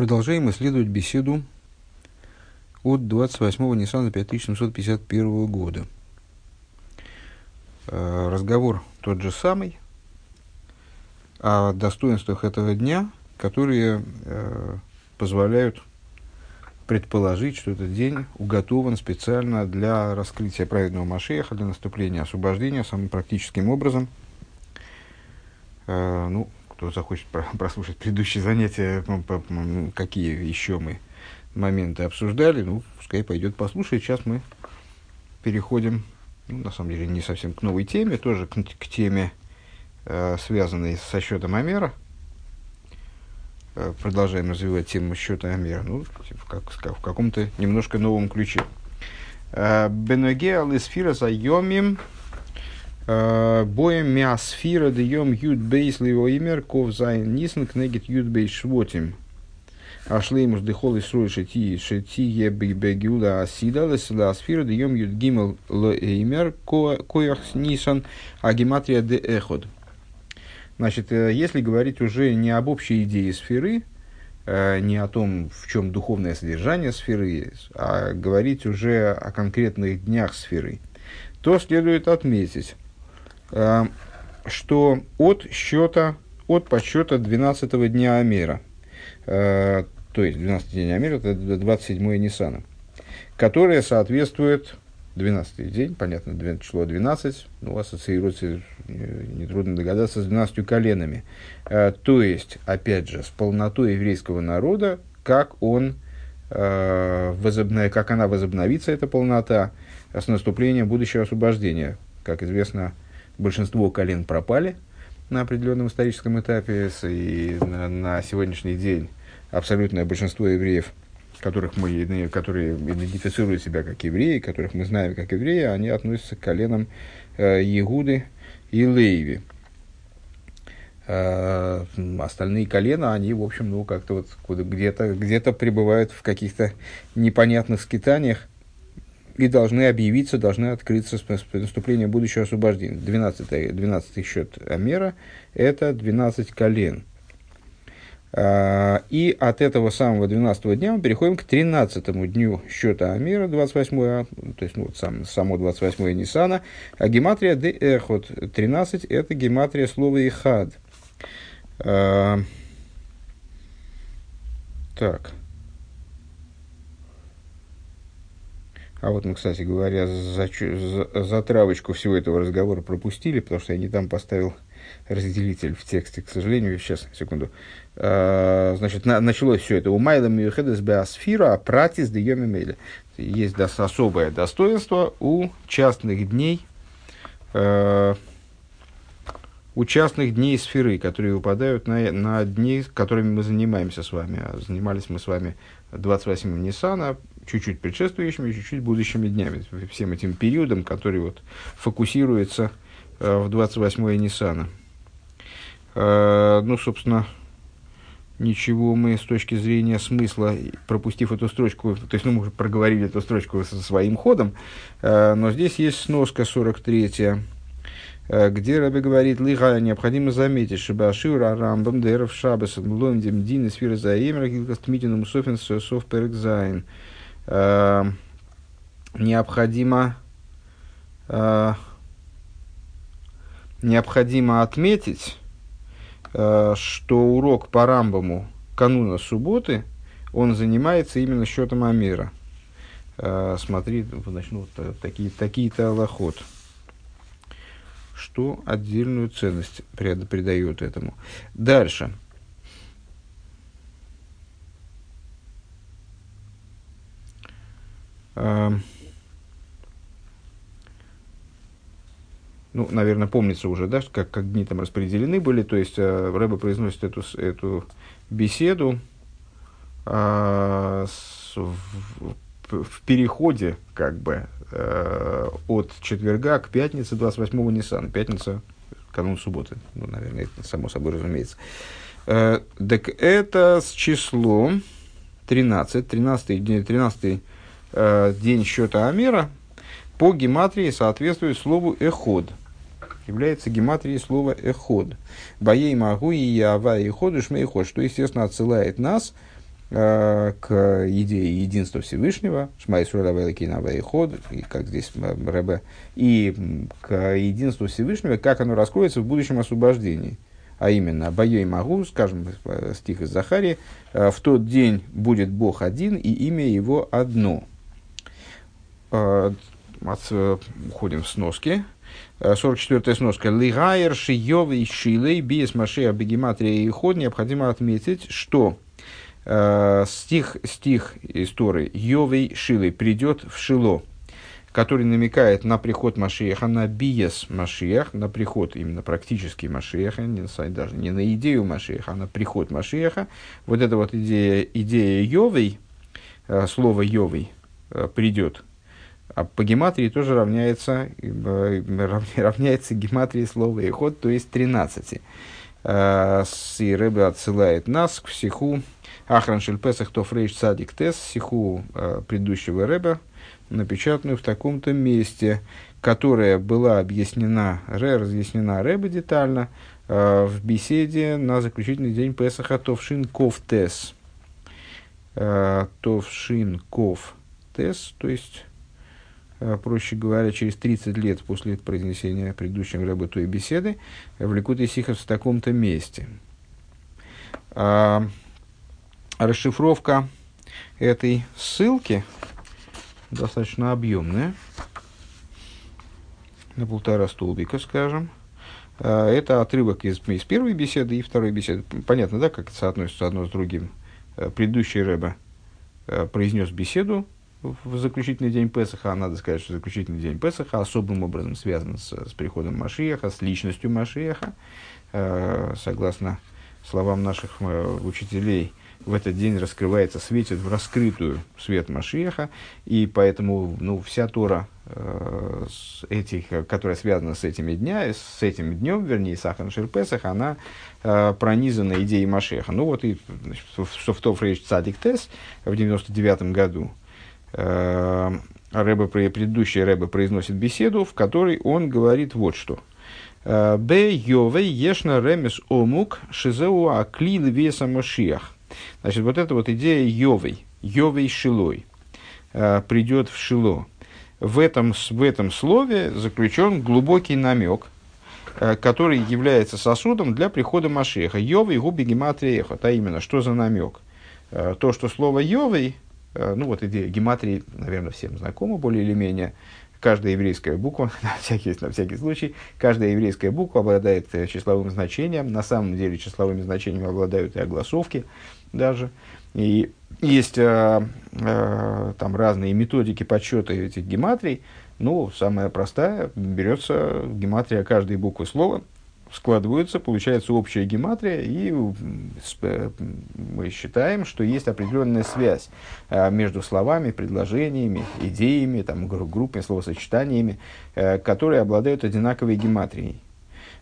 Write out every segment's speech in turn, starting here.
Продолжаем исследовать беседу от 28-го Ниссана 5751 года. Э, разговор тот же самый о достоинствах этого дня, которые э, позволяют предположить, что этот день уготован специально для раскрытия праведного Машеха, для наступления освобождения самым практическим образом. Э, ну, кто захочет прослушать предыдущие занятия, ну, какие еще мы моменты обсуждали, ну, пускай пойдет послушать. Сейчас мы переходим, ну, на самом деле, не совсем к новой теме, тоже к, к теме, э, связанной со счетом Амера. Э, продолжаем развивать тему счета Амера, ну, в, как, в каком-то немножко новом ключе. Э, Беноге алисфира за йомим боем миасфира даем юд бейс имер ков зайн нисен кнегит юд бейс швотим. А шлеймуш дыхол и срой шети шети еби бегюла асида лесла асфира даем юд гимел имер коях нисан а гематрия де эход. Значит, э, если говорить уже не об общей идее сферы, э, не о том, в чем духовное содержание сферы, а говорить уже о конкретных днях сферы, то следует отметить, Э, что от счета, от подсчета 12 дня Амера, э, то есть 12 день Амера, это 27 Ниссана, которое соответствует 12 день, понятно, число 12, ну, ассоциируется, э, нетрудно догадаться, с 12 коленами. То есть, опять же, с полнотой еврейского народа, как он, возобно, как она возобновится, эта полнота, с наступлением будущего освобождения. Как известно, большинство колен пропали на определенном историческом этапе, и на, на сегодняшний день абсолютное большинство евреев, которых мы, которые идентифицируют себя как евреи, которых мы знаем как евреи, они относятся к коленам э, Егуды и Лейви. Э, остальные колена, они, в общем, ну, как-то вот где-то где пребывают в каких-то непонятных скитаниях, и должны объявиться, должны открыться с наступлением будущего освобождения. 12, 12 счет Амера – это 12 колен. А, и от этого самого 12 дня мы переходим к 13 дню счета Амера, 28 то есть ну, вот сам, само 28 Ниссана, а гематрия де эхот, 13 – это гематрия слова ихад. А, так. А вот мы, кстати говоря, за, за, за травочку всего этого разговора пропустили, потому что я не там поставил разделитель в тексте, к сожалению. Сейчас, секунду. А, значит, на, началось все это. У Майла Мюхедес Беасфира, а Пратис де Йомимеля. Есть да, особое достоинство у частных дней, э, у частных дней сферы, которые выпадают на, на дни, которыми мы занимаемся с вами. А занимались мы с вами 28 Ниссана, чуть-чуть предшествующими, чуть-чуть будущими днями, всем этим периодом, который вот фокусируется э, в 28-е Ниссана. Э, ну, собственно, ничего мы с точки зрения смысла, пропустив эту строчку, то есть ну, мы уже проговорили эту строчку со своим ходом, э, но здесь есть сноска 43 где Раби говорит, лиха необходимо заметить, чтобы Ашиура Рамбам Деров Шабас Лондим Дин и Сфира Заемер Гилкаст Митинум Софин Сов Перекзайн. Э, необходимо, э, необходимо отметить, э, что урок по Рамбаму кануна субботы, он занимается именно счетом Амира. Смотри, значит, ну, такие, такие-то аллоход. Что отдельную ценность придает этому. Дальше. Эм, ну, наверное, помнится уже, да, как, как дни там распределены были, то есть э, Рэба произносит эту, эту беседу э, с, в, в переходе, как бы, э, от четверга к пятнице 28-го Ниссана. Пятница, канун субботы, ну, наверное, это само собой разумеется. Э, так это с числом 13, 13, 13 э, день счета Амера по гематрии соответствует слову «эход». Является гематрией слова «эход». Боей могу и ява и ходу шмейход, что, естественно, отсылает нас э, к идее единства Всевышнего, ход, и как здесь Рэбе, и к единству Всевышнего, как оно раскроется в будущем освобождении. А именно, Бою и Магу, скажем, стих из Захарии, в тот день будет Бог один, и имя его одно. Уходим в сноски. 44-я сноска. Лигайер шиёвый шилей биес машея бегематрия и ход. Необходимо отметить, что э, стих, стих истории Йовей Шилой придет в Шило, который намекает на приход Машеха, на биес Машех, на приход именно практический Машеха, не, даже не на идею Машеха, а на приход Машеха. Вот эта вот идея, идея Йовей, э, слово Йовей э, придет – а по гематрии тоже равняется, равняется гематрии слова и ход, то есть 13. А, и Рэбе отсылает нас к сиху Ахран Шельпесах Тофрейш Садик Тес, сиху а, предыдущего Рэбе, напечатанную в таком-то месте, которая была объяснена, разъяснена Рэбе детально а, в беседе на заключительный день Песаха Товшин Ков Тес. Товшин Ков Тес, то есть Э, проще говоря, через 30 лет после произнесения предыдущим Рэбе той беседы, в Ликуте Сихов в таком-то месте. А, расшифровка этой ссылки достаточно объемная, на полтора столбика, скажем. А, это отрывок из, из первой беседы и второй беседы. Понятно, да, как это соотносится одно с другим. Э, предыдущий Рэбе э, произнес беседу в заключительный день Песаха, а надо сказать, что заключительный день Песаха особым образом связан с, с приходом Машиеха, с личностью Машиеха. Э, согласно словам наших э, учителей, в этот день раскрывается, светит в раскрытую свет Машиеха, и поэтому ну, вся Тора, э, этих, которая связана с этими днями, с этим днем, вернее, Сахан Ширпесах, она э, пронизана идеей Машеха. Ну вот и значит, в Софтов Рейш Цадик Тес в 99 году Рэбе, предыдущий Рэбе произносит беседу, в которой он говорит вот что. «Э, Б. Йовей ешна ремес омук шизеу аклил веса машиах. Значит, вот эта вот идея Йовей, Йовей Шилой, э, придет в Шило. В этом, в этом слове заключен глубокий намек, который является сосудом для прихода Машеха. Йовей губи гематрия а именно, что за намек? То, что слово Йовей Э, ну вот идея гематрии, наверное, всем знакома более или менее. Каждая еврейская буква, на всякий, на всякий случай, каждая еврейская буква обладает э, числовым значением. На самом деле числовыми значениями обладают и огласовки даже. И есть э, э, там разные методики подсчета этих гематрий. Ну, самая простая, берется гематрия каждой буквы слова, складываются, получается общая гематрия, и мы считаем, что есть определенная связь э, между словами, предложениями, идеями, там, группами, словосочетаниями, э, которые обладают одинаковой гематрией.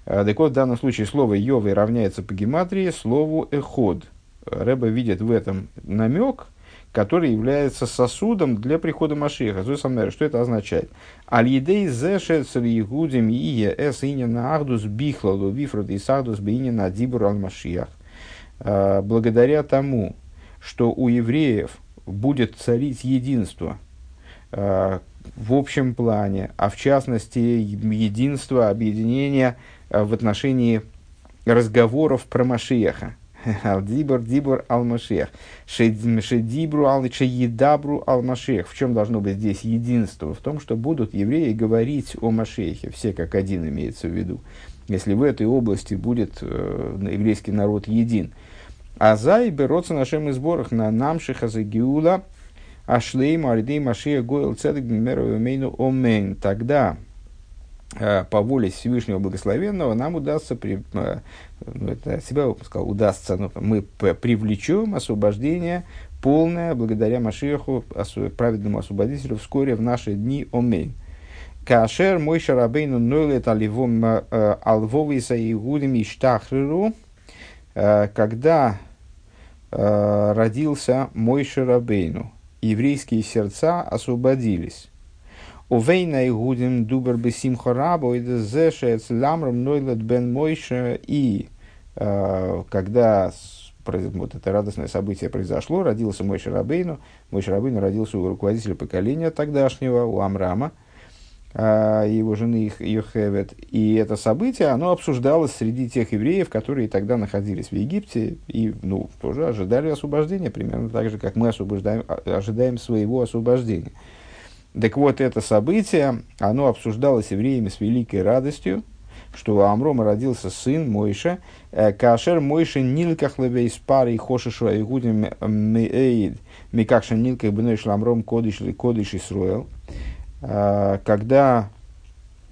Так вот, в данном случае слово «йовы» равняется по гематрии слову «эход». Рэба видит в этом намек – который является сосудом для прихода Машиха. Что это означает? Аль-Едей зеше царьегудим ие эс на ахдус бихлалу вифрод и сахдус бейня на дибур аль-Машиях. А, благодаря тому, что у евреев будет царить единство а, в общем плане, а в частности единство, объединение а, в отношении разговоров про Машиеха. Алдибор, дибор, алмашех. Шедибру, едабру, алмашех. В чем должно быть здесь единство? В том, что будут евреи говорить о Машехе. Все как один имеется в виду. Если в этой области будет э, еврейский народ един. А за и берутся нашим сборах на намшиха за гиула, ашлейм, ардей, машея, гойл, цедек, омен. Тогда по воле Всевышнего Благословенного нам удастся, при, э, ну, это себя сказал, удастся, ну, мы привлечем освобождение полное благодаря Машеху, праведному освободителю, вскоре в наши дни. Омейн. Кашер мой шарабейну нойлет аливом э, алвовиса и гудами штахриру, когда родился мой шарабейну, еврейские сердца освободились. Увейна и гудим дубер бесимха рабо и зешец ламром нойлет бен мойша и э, когда вот это радостное событие произошло, родился мой Шарабейну, мой Шарабейну родился у руководителя поколения тогдашнего, у Амрама, а, его жены Йохевет. И это событие, оно обсуждалось среди тех евреев, которые тогда находились в Египте и ну, тоже ожидали освобождения, примерно так же, как мы освобождаем, а, ожидаем своего освобождения. Так вот, это событие, оно обсуждалось евреями с великой радостью, что у Амрома родился сын Мойша, э, Кашер Мойша Нилках Левейс Пари Хошишу Айгудим Меэйд Микакша Нилках Бной Шламром Кодиш Кодиш Исруэл. А, когда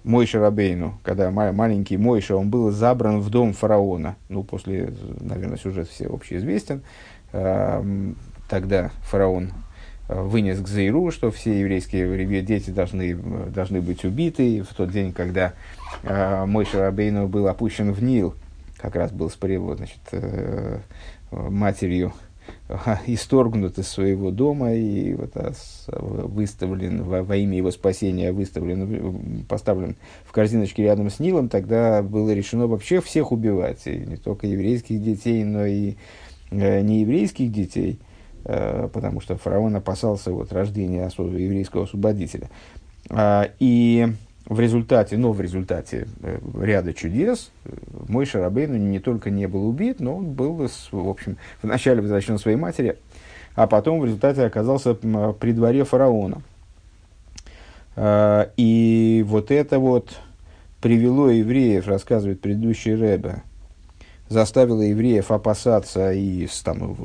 Мойша Рабейну, когда маленький Мойша, он был забран в дом фараона, ну, после, наверное, сюжет все общеизвестен, а, тогда фараон вынес к Заиру, что все еврейские дети должны, должны быть убиты. В тот день, когда Мойша Рабейну был опущен в Нил, как раз был с значит, э, матерью исторгнут из своего дома и вот, а, выставлен во, во имя его спасения, выставлен, поставлен в корзиночке рядом с Нилом, тогда было решено вообще всех убивать, и не только еврейских детей, но и э, нееврейских детей, э, потому что фараон опасался вот, рождения еврейского освободителя. Э, и в результате, но в результате э, ряда чудес э, мой Шарабейну не только не был убит, но он был, в общем, вначале возвращен своей матери, а потом в результате оказался при дворе фараона. Э, и вот это вот привело евреев, рассказывает предыдущий Рэбе, заставило евреев опасаться и там,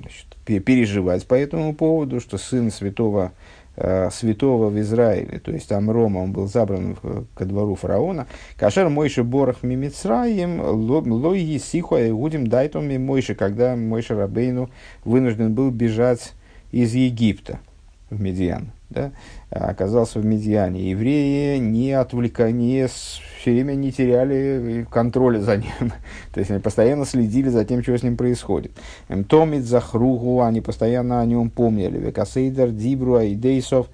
значит, переживать по этому поводу, что сын святого Э, святого в Израиле, то есть Амрома, он был забран ко двору фараона. Кашер Мойши Борах Мимицраем, Лои Сихуа Игудим Дайтом Мойши, когда Мойши Рабейну вынужден был бежать из Египта в Медиан да, оказался в Медиане. Евреи не отвлекали, не, все время не теряли контроля за ним. То есть они постоянно следили за тем, что с ним происходит. Томит Захругу, они постоянно о нем помнили. Векасейдер, Дибру, Айдейсов.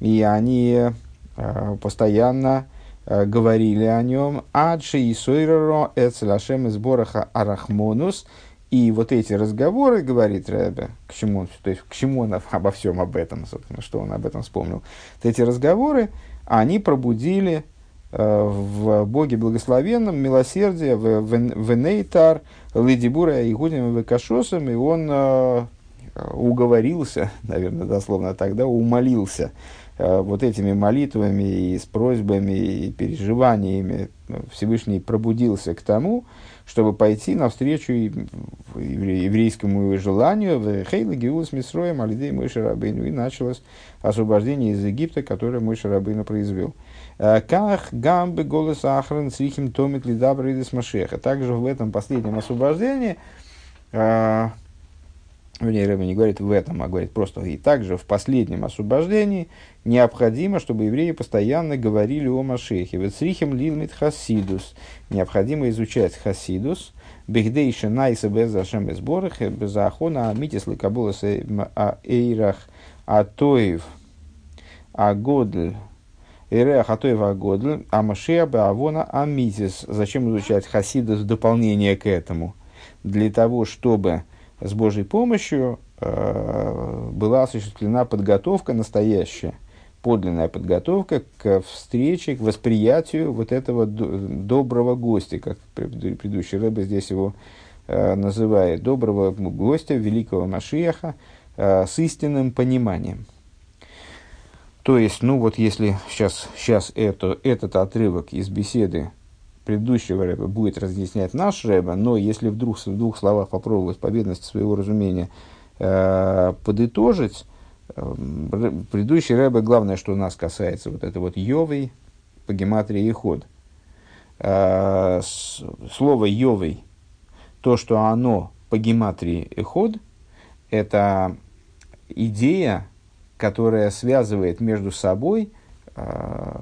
И они э, постоянно э, говорили о нем. Адши и Сойреро, Эцелашем из Бораха Арахмонус – и вот эти разговоры, говорит Рэбе, к чему, он, то есть, к чему он обо всем об этом, собственно, что он об этом вспомнил. Вот эти разговоры, они пробудили э, в Боге Благословенном милосердие в, в, в Нейтар, Лидибура Игудим и Векашосом, и он э, уговорился, наверное, дословно тогда, умолился э, вот этими молитвами и с просьбами и переживаниями Всевышний пробудился к тому, чтобы пойти навстречу еврейскому желанию Хейла Геулас Мисроем Алидей Мой Шарабейну. И началось освобождение из Египта, которое Мой Шарабейну произвел. Э, Ках гамбы голос ахран срихим томит лидабридис машеха. Также в этом последнем освобождении э, вернее, Рэбби не говорит в этом, а говорит просто и также в последнем освобождении необходимо, чтобы евреи постоянно говорили о Машехе. Вецрихим лилмит хасидус. Необходимо изучать хасидус. Бехдейша найса без ашем сборах, без ахона амитис ликабулас эйрах атоев агодль. Эрех атоев агодль, а Машея беавона амитис. Зачем изучать хасидус в дополнение к этому? Для того, чтобы с Божьей помощью э, была осуществлена подготовка настоящая, подлинная подготовка к встрече, к восприятию вот этого доброго гостя, как предыдущий рэбе здесь его э, называет, доброго гостя, великого Машиаха, э, с истинным пониманием. То есть, ну вот если сейчас, сейчас это, этот отрывок из беседы предыдущего рэба будет разъяснять наш рэба, но если вдруг в двух словах попробовать по бедности своего разумения э, подытожить, э, предыдущий рэба, главное, что нас касается, вот это вот Йовый по гематрии и ход. Э, слово Йовый, то, что оно по гематрии и ход, это идея, которая связывает между собой э,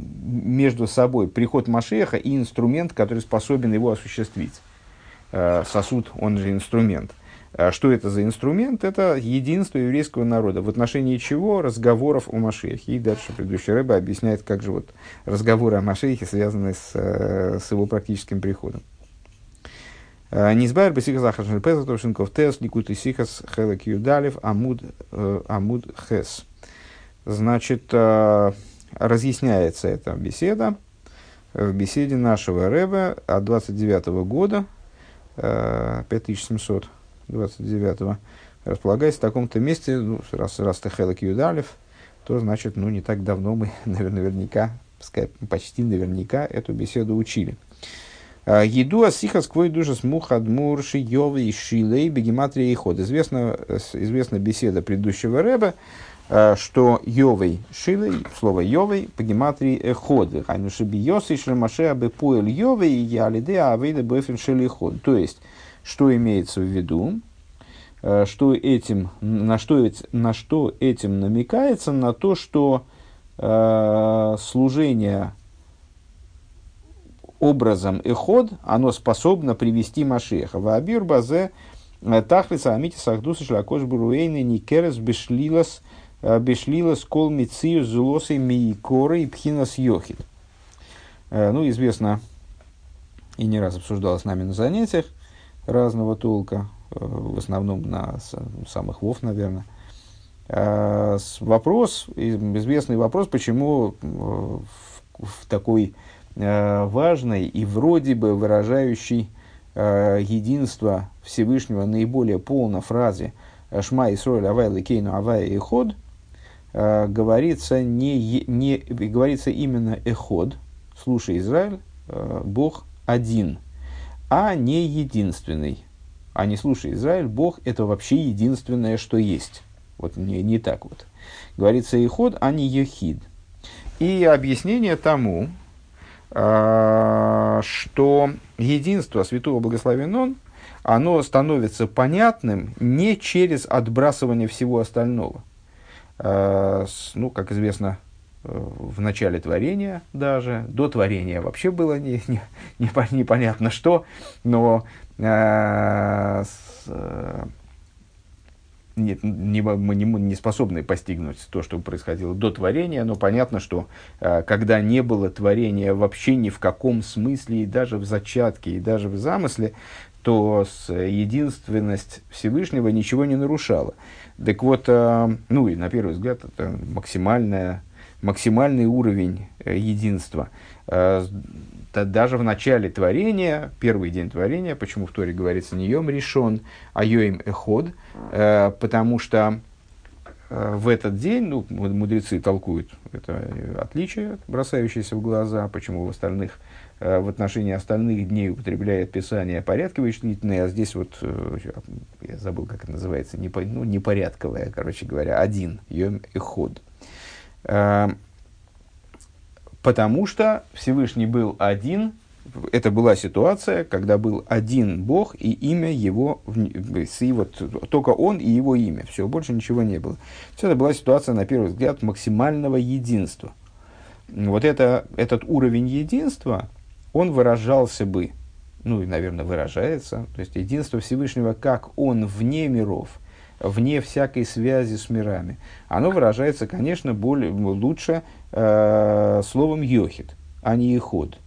между собой приход Машеха и инструмент, который способен его осуществить. Э, сосуд, он же инструмент. Э, что это за инструмент? Это единство еврейского народа, в отношении чего разговоров о Машехе. И дальше предыдущий рыба объясняет, как же вот разговоры о Машехе связаны с, э, с его практическим приходом. Низбайр бесихас ахашн песах товшинков тес ликут и сихас хелек юдалев амуд, амуд хес. Значит, разъясняется эта беседа в беседе нашего Рэба от 29 года, 5729 располагается в таком-то месте, ну, раз, раз ты Хелек Юдалев, то значит, ну, не так давно мы, наверняка, почти наверняка эту беседу учили. А, Еду асиха сквой душа смух адмур шиёвы и шилей бегематрия и ход. Известна, известна беседа предыдущего рэба, что Йовей Шилей, слово Йовей, по гематрии Эход, Хайнуши Биосы, Шрамаше, Абы Пуэль Йовей, Ялиде, Авейда, Бэфин Шили Ход. То есть, что имеется в виду, а, что этим, на, что, на что этим намекается, на то, что э, служение образом эход, оно способно привести Машеха. Ваабир базе э, тахлица амити сахдуса шлакош буруэйны никерес бешлилас э, бешлилас кол мицию зулосой миикоры и пхинас йохит. Э, ну, известно, и не раз обсуждалось с нами на занятиях разного толка, в основном на самых вов, наверное. Вопрос, известный вопрос, почему в такой Э, важной и вроде бы выражающей э, единство Всевышнего наиболее полно фразе «Шма Исроэль Авай Лекейну Авай Эход» э, говорится, не, не, говорится именно «Эход», «Слушай, Израиль, Бог один», а не единственный. А не «Слушай, Израиль, Бог – это вообще единственное, что есть». Вот не, не так вот. Говорится «Эход», а не «Ехид». И объяснение тому, а, что единство святого благословен он, оно становится понятным не через отбрасывание всего остального. А, ну, как известно, э, в начале творения даже, до творения вообще было не, не, не, непонятно что, но э, с, нет, не, мы не, не способны постигнуть то, что происходило до творения, но понятно, что э, когда не было творения вообще ни в каком смысле, и даже в зачатке, и даже в замысле, то с, единственность Всевышнего ничего не нарушала. Так вот, э, ну и на первый взгляд, это максимальная, максимальный уровень э, единства. Э, даже в начале творения, первый день творения, почему в Торе говорится не Йом решен, а Йоим Эход, потому что в этот день, ну, мудрецы толкуют это отличие, бросающееся в глаза, почему в остальных, в отношении остальных дней употребляет Писание порядковые вычислительные, а здесь вот, э, я забыл, как это называется, непо, ну, непорядковое, короче говоря, один, Йом Эход. Э, Потому что Всевышний был один, это была ситуация, когда был один Бог и имя его, и вот, только он и его имя, все, больше ничего не было. Все это была ситуация, на первый взгляд, максимального единства. Вот это, этот уровень единства, он выражался бы, ну и, наверное, выражается, то есть единство Всевышнего, как он вне миров, вне всякой связи с мирами, оно выражается, конечно, более, лучше э, словом «йохид», а не «иход».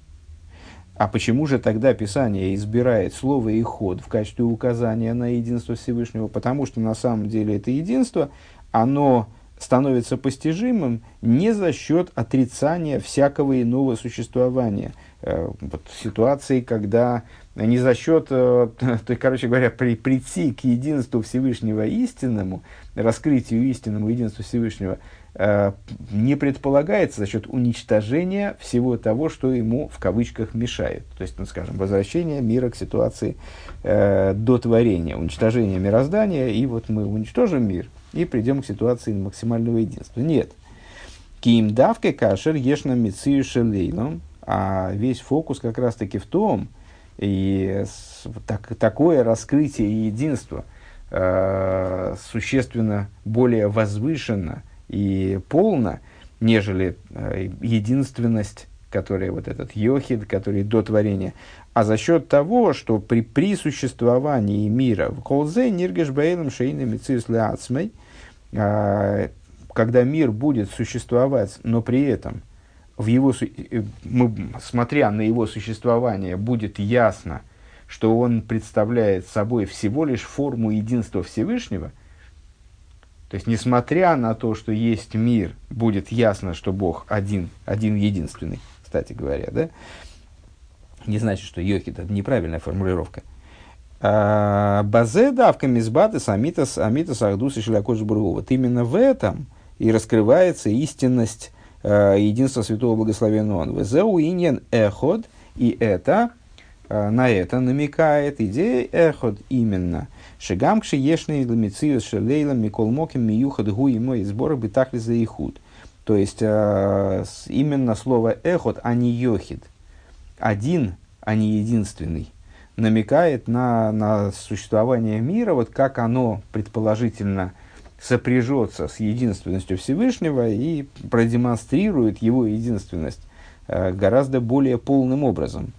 А почему же тогда Писание избирает слово «иход» в качестве указания на единство Всевышнего? Потому что на самом деле это единство, оно становится постижимым не за счет отрицания всякого иного существования. Э, вот ситуации, когда не за счет, э, то, короче говоря, при, прийти к единству Всевышнего истинному, раскрытию истинному единству Всевышнего, э, не предполагается за счет уничтожения всего того, что ему в кавычках мешает. То есть, ну, скажем, возвращение мира к ситуации э, до творения, уничтожение мироздания, и вот мы уничтожим мир и придем к ситуации максимального единства. Нет. Ким давке кашер ешна мицию шелейном, а весь фокус как раз-таки в том, и так, такое раскрытие единства э, существенно более возвышенно и полно, нежели э, единственность, которая вот этот йохид, который до творения, а за счет того, что при, при существовании мира в холзе ниргеш бейлем шейным мицис э, когда мир будет существовать, но при этом – в его, мы, смотря на его существование, будет ясно, что он представляет собой всего лишь форму единства Всевышнего, то есть, несмотря на то, что есть мир, будет ясно, что Бог один, один единственный, кстати говоря, да, не значит, что йохид – это неправильная формулировка. А, Базе давка мизбатес амитас амитас ахдус и шилякош Вот именно в этом и раскрывается истинность э, единства Святого Благословенного Он. Везеу эход, и это, э, на это намекает идея эход именно. Шигам кши ешный ламициус шелейла микол моким миюхад гу и мой сборы бы так ли за ихуд. То есть, э, именно слово эход, а не йохид. Один, а не единственный намекает на, на существование мира, вот как оно предположительно сопряжется с единственностью Всевышнего и продемонстрирует его единственность э, гораздо более полным образом.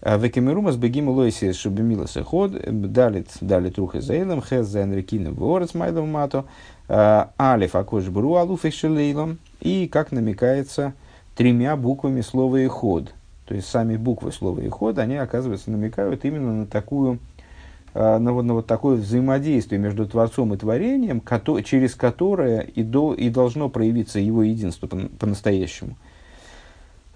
Э, Векамерумас бегим лойси шубемилас ход, далит далит рух изаилом, хез за энрикином ворец майдом мато, э, алиф акош бру алуф и, как намекается, тремя буквами слова ход. То есть сами буквы слова ход, они, оказывается, намекают именно на такую Э, на, вот, на вот такое взаимодействие между Творцом и Творением, кото, через которое и, до, и должно проявиться его единство по, по-настоящему.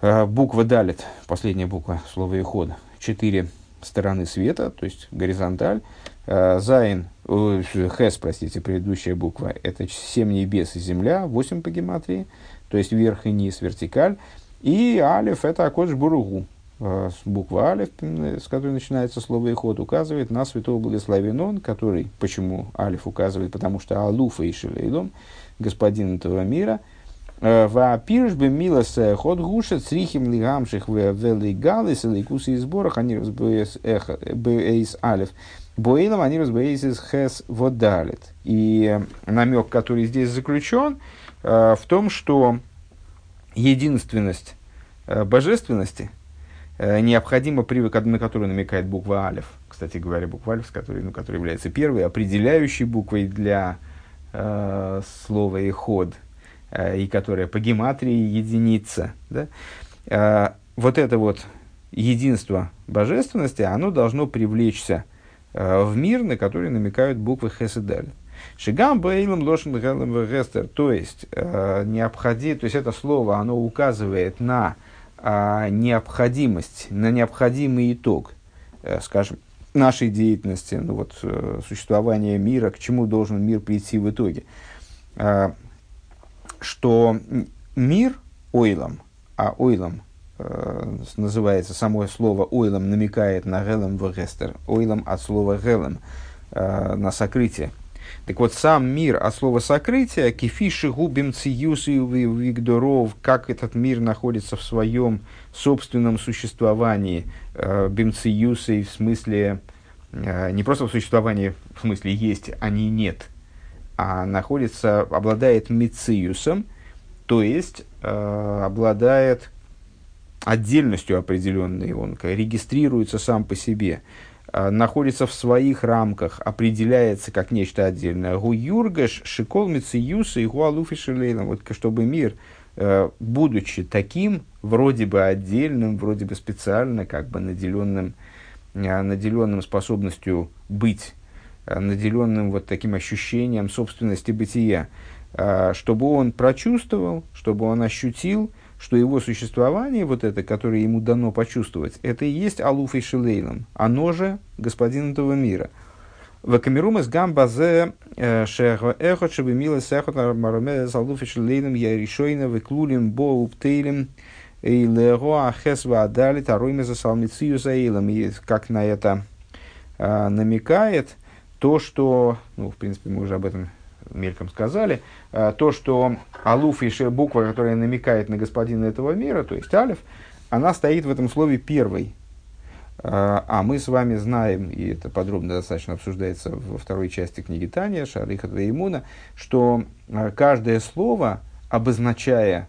Э, буква Далит, последняя буква слова Иход, четыре стороны света, то есть горизонталь. Э, Зайн, Хес, простите, предыдущая буква, это семь небес и земля, восемь по гематрии, то есть верх и низ, вертикаль. И Алиф – это Акодж Буругу, Э, буква Алиф, с которой начинается слово Иход, указывает на святого благословен который, почему Алиф указывает, потому что Алуфа и Шилейлом, господин этого мира, э, Ваапирш бы милос ход гуша црихим лигамших велигалис ликусы и сборах они разбоес алиф. Боилом они разбоес из хес водалит. И намек, который здесь заключен, э, в том, что единственность божественности – Э, необходимо привык, на которую намекает буква Алиф. Кстати говоря, буква Алиф, который, ну, который является первой определяющей буквой для э, слова и ход, э, и которая по гематрии единица. Да? Э, вот это вот единство божественности, оно должно привлечься э, в мир, на который намекают буквы Хеседаль. Шигам бейлом лошен гестер, то есть э, необходимо, то есть это слово, оно указывает на а, необходимость, на необходимый итог, э, скажем, нашей деятельности, ну вот, э, существования мира, к чему должен мир прийти в итоге. Э, что мир ойлом, а ойлом э, называется само слово ойлом, намекает на гелем в гестер, ойлом от слова гелем, э, на сокрытие. Так вот, сам мир от слова сокрытия, кефиши губим циюсы вигдоров, как этот мир находится в своем собственном существовании, э, бимциюсы в смысле, э, не просто в существовании, в смысле есть, а не нет, а находится, обладает мициюсом, то есть э, обладает отдельностью определенной, он регистрируется сам по себе. Э, находится в своих рамках, определяется как нечто отдельное. Гу юргаш, шикол мициюса и гуалуфи Вот чтобы мир, э, будучи таким, вроде бы отдельным, вроде бы специально, как бы наделенным, э, наделенным способностью быть, наделенным вот таким ощущением собственности бытия, чтобы он прочувствовал, чтобы он ощутил, что его существование, вот это, которое ему дано почувствовать, это и есть Алуф и Шилейлом, оно же господин этого мира. В Камерумас гамбазе э, шехо эхот шебы милы сехот маромеда с Алуф и Шилейлом я решойна выклулим бо уптейлем и лего ахес ваадали таройме за салмицию заилом. И как на это э, намекает то, что, ну, в принципе, мы уже об этом мельком сказали, э, то, что алуф и буква, которая намекает на господина этого мира, то есть алиф, она стоит в этом слове первой. Э, а мы с вами знаем, и это подробно достаточно обсуждается во второй части книги Таня, Шариха Твеймуна, что э, каждое слово, обозначая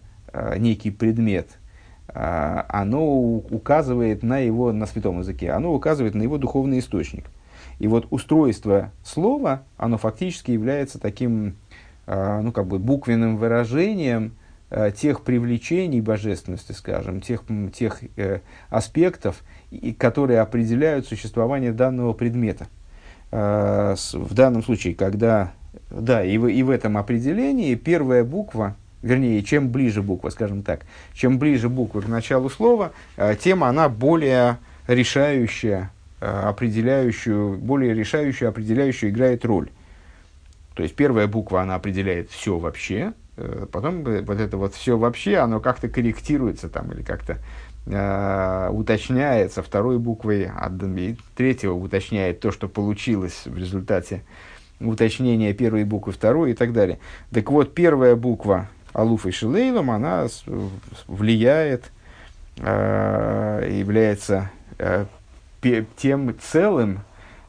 некий предмет, оно указывает на его, на святом языке, оно указывает на его духовный источник. И вот устройство слова, оно фактически является таким, а, ну, как бы буквенным выражением э, тех привлечений божественности, скажем, тех, тех э, аспектов, которые определяют существование данного предмета. С, в данном случае, когда, да, и в, и в этом определении первая буква, вернее, чем ближе буква, скажем так, чем ближе буква к началу слова, тем она более решающая, определяющую, более решающую, определяющую играет роль. То есть первая буква, она определяет все вообще, э, потом вот это вот все вообще, оно как-то корректируется там или как-то э, уточняется второй буквой, а третьего уточняет то, что получилось в результате уточнения первой буквы второй и так далее. Так вот, первая буква Алуф и Шилейлом, она влияет, э, является э, тем целым,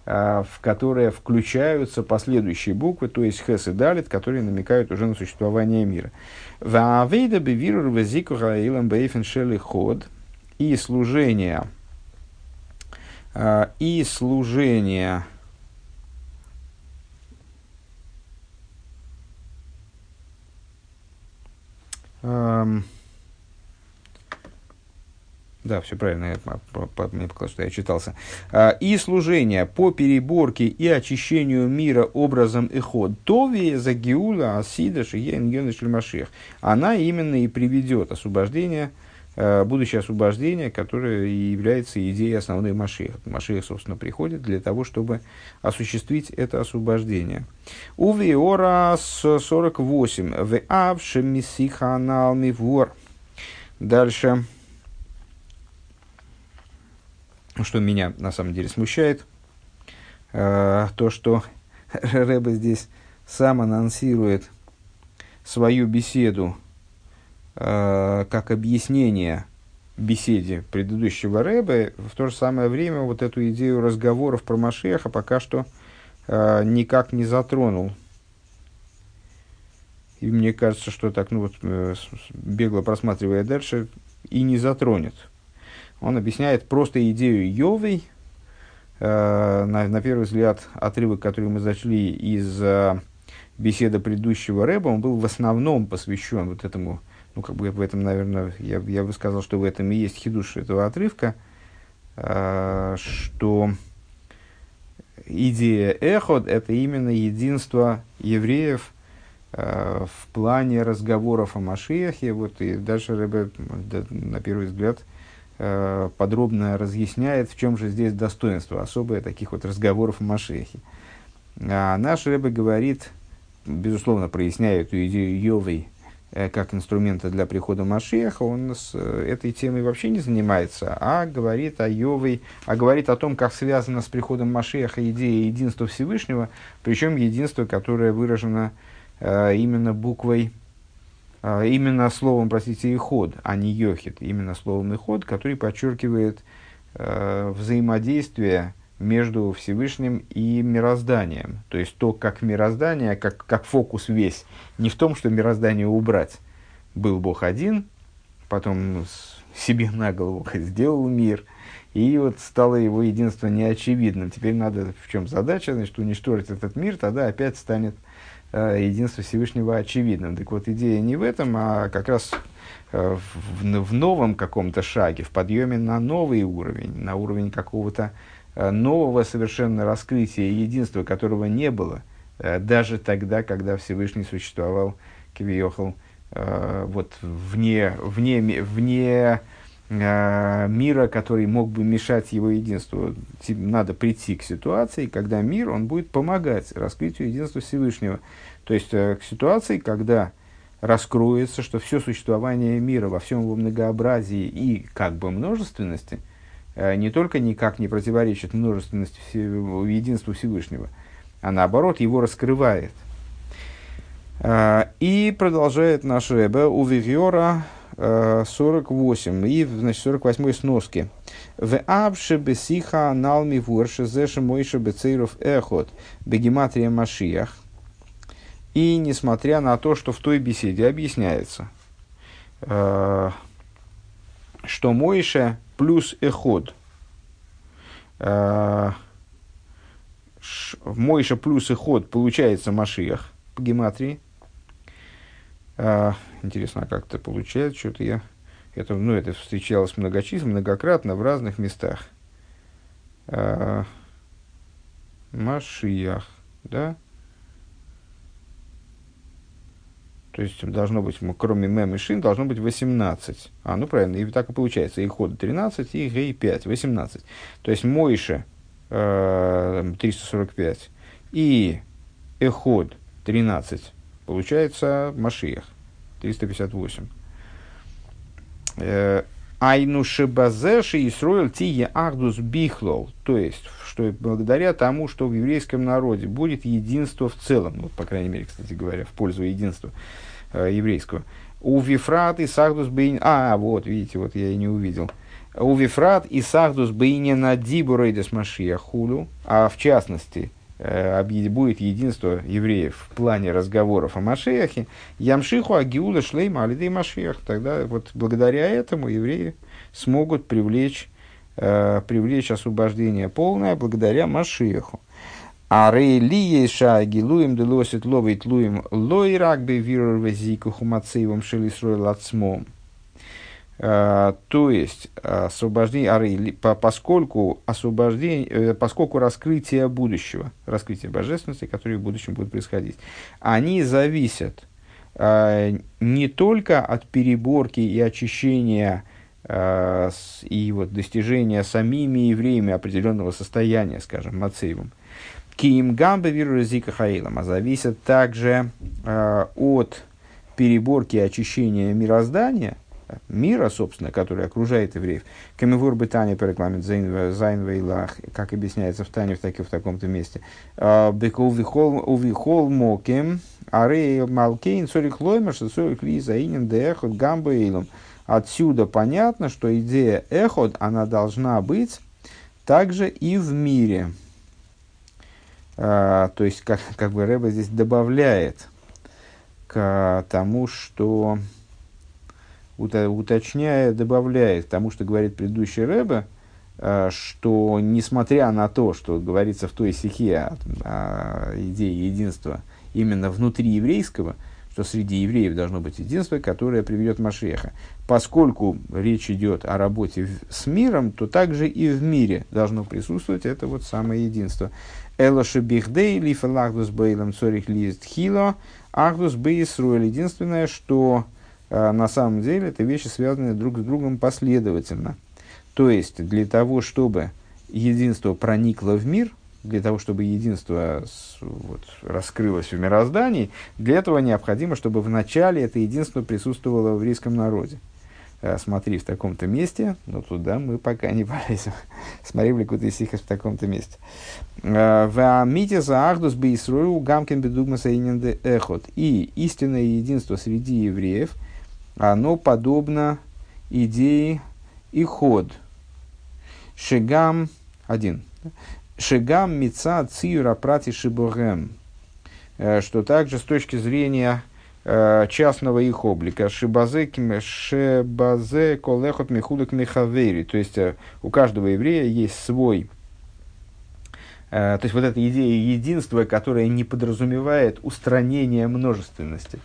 э, в которое включаются последующие буквы, то есть Хес и Далит, которые намекают уже на существование мира. И служение, э, и служение эм, да, все правильно, я, мне показалось, что я читался. А, и служение по переборке и очищению мира образом эход. Тови за Геула Асида Шиен. Она именно и приведет освобождение, а, будущее освобождение, которое и является идеей основной Машех. Машех, собственно, приходит для того, чтобы осуществить это освобождение. У Виора 48. В Авше Мисиханал Мивор. Дальше. Что меня на самом деле смущает, э, то, что Рэба здесь сам анонсирует свою беседу э, как объяснение беседе предыдущего Рэбе, в то же самое время вот эту идею разговоров про Машеха пока что э, никак не затронул. И мне кажется, что так, ну вот, бегло просматривая дальше, и не затронет. Он объясняет просто идею Йовой, э, на, на первый взгляд, отрывок, который мы зашли из э, беседы предыдущего Рэба, он был в основном посвящен вот этому, ну, как бы в этом, наверное, я, я бы сказал, что в этом и есть хидуш этого отрывка, э, что идея эход – это именно единство евреев э, в плане разговоров о Машиахе. Вот, и дальше Рэбе, на первый взгляд, подробно разъясняет, в чем же здесь достоинство особое таких вот разговоров о Машехе. А наш Рэбе говорит, безусловно, проясняя эту идею Йовой э, как инструмента для прихода Машеха, он с э, этой темой вообще не занимается, а говорит о Йовой, а говорит о том, как связана с приходом Машеха идея единства Всевышнего, причем единство, которое выражено именно буквой именно словом, простите, иход, а не йохит, именно словом иход, который подчеркивает э, взаимодействие между Всевышним и мирозданием. То есть то, как мироздание, как, как фокус весь, не в том, что мироздание убрать. Был Бог один, потом себе на голову сделал мир, и вот стало его единство неочевидным. Теперь надо, в чем задача, значит, уничтожить этот мир, тогда опять станет Э, единство Всевышнего очевидным. Так вот, идея не в этом, а как раз э, в, в новом каком-то шаге, в подъеме на новый уровень, на уровень какого-то э, нового совершенно раскрытия единства, которого не было даже тогда, когда Всевышний существовал, Кивиохал, вот вне, вне, вне мира, который мог бы мешать его единству. Надо прийти к ситуации, когда мир, он будет помогать раскрытию единства Всевышнего. То есть э, к ситуации, когда раскроется, что все существование мира во всем его многообразии и как бы множественности э, не только никак не противоречит множественности единству Всевышнего, а наоборот его раскрывает. И продолжает наш Рэбе у Вивьора 48, и, значит, 48 сноски. В абше бесиха налми ворше зеше мойше бецейров эхот бегематрия машиях. И несмотря на то, что в той беседе объясняется, э, что Мойша плюс эход, э, Мойша плюс эход получается Машиях по гематрии, А, интересно, а как это получается? Что-то я... Это, ну, это встречалось многочисленно, многократно в разных местах. А, Машиях, да? То есть должно быть, кроме мем и шин, должно быть 18. А, ну правильно, и так и получается. И ход 13, и гей 5, 18. То есть Мойша э, 345 и эход 13. Получается Машиях 358. Э, Айну шебазеши и строил тие ахдус бихлол. То есть, что благодаря тому, что в еврейском народе будет единство в целом, ну, по крайней мере, кстати говоря, в пользу единства э, еврейского. У Вифрат и Сахдус Бейн... А, вот, видите, вот я и не увидел. У Вифрат и Сахдус Бейне на Дибурейдес Машия Хулю, а в частности, будет единство евреев в плане разговоров о Машеяхе, Ямшиху Агиула Шлейма Алидей Машеях. Тогда вот благодаря этому евреи смогут привлечь, э, привлечь освобождение полное благодаря Машеху. А рейли гилуем делосит ловит луем лойрак бы вирор везику хумацеевым шелисрой лацмом. Э, то есть освобождение, поскольку освобождение, э, поскольку раскрытие будущего, раскрытие божественности, которое в будущем будет происходить, они зависят э, не только от переборки и очищения и вот достижения самими евреями определенного состояния, скажем, Мацеевым, Киим Гамбе Вирузика Хаилом, а зависят также от переборки и очищения мироздания – мира, собственно, который окружает евреев. Камевур бы Таня перекламит Зайнвейлах, как объясняется в Тане в, таки, в таком-то месте. А, увихол мокем, арей малкейн, сорик что сорик ли заинен дехот гамбейлом. Отсюда понятно, что идея эхот, она должна быть также и в мире. А, то есть, как, как бы Рэба здесь добавляет к тому, что уточняя, добавляет тому, что говорит предыдущий Рэбе, э, что несмотря на то, что говорится в той стихе о, о идее единства именно внутри еврейского, что среди евреев должно быть единство, которое приведет Машеха. Поскольку речь идет о работе с миром, то также и в мире должно присутствовать это вот самое единство. Элоши бихдей лифалахдус бейлам цорих лист хило, ахдус бейсруэль. Единственное, что а на самом деле это вещи связаны друг с другом последовательно. То есть для того, чтобы единство проникло в мир, для того, чтобы единство вот, раскрылось в мироздании, для этого необходимо, чтобы в начале это единство присутствовало в еврейском народе. А, смотри в таком-то месте, но туда мы пока не полезем. Смотри в Ликут в таком-то месте. А, в Амите за Ахдус Бейсрую Гамкин Бедугмаса Эхот. И истинное единство среди евреев – оно подобно идее и ход. Шигам один. Шигам мица циюра прати шибогем. Э, что также с точки зрения э, частного их облика. Шибазе, шебазе колехот михулек михавери. То есть э, у каждого еврея есть свой то есть вот эта идея единства, которая не подразумевает устранение множественности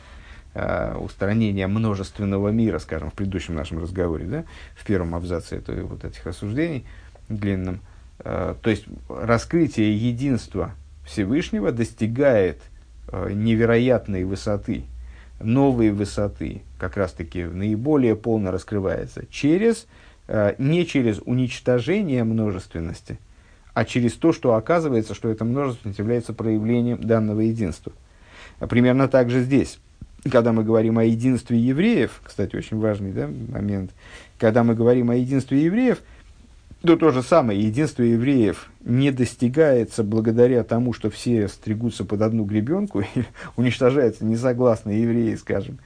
устранения множественного мира, скажем, в предыдущем нашем разговоре, да, в первом абзаце это, вот этих рассуждений длинном. Э, то есть раскрытие единства Всевышнего достигает э, невероятной высоты, новой высоты, как раз-таки наиболее полно раскрывается через, э, не через уничтожение множественности, а через то, что оказывается, что эта множественность является проявлением данного единства. Примерно так же здесь когда мы говорим о единстве евреев, кстати, очень важный да, момент, когда мы говорим о единстве евреев, то то же самое, единство евреев не достигается благодаря тому, что все стригутся под одну гребенку и уничтожаются несогласные евреи, скажем.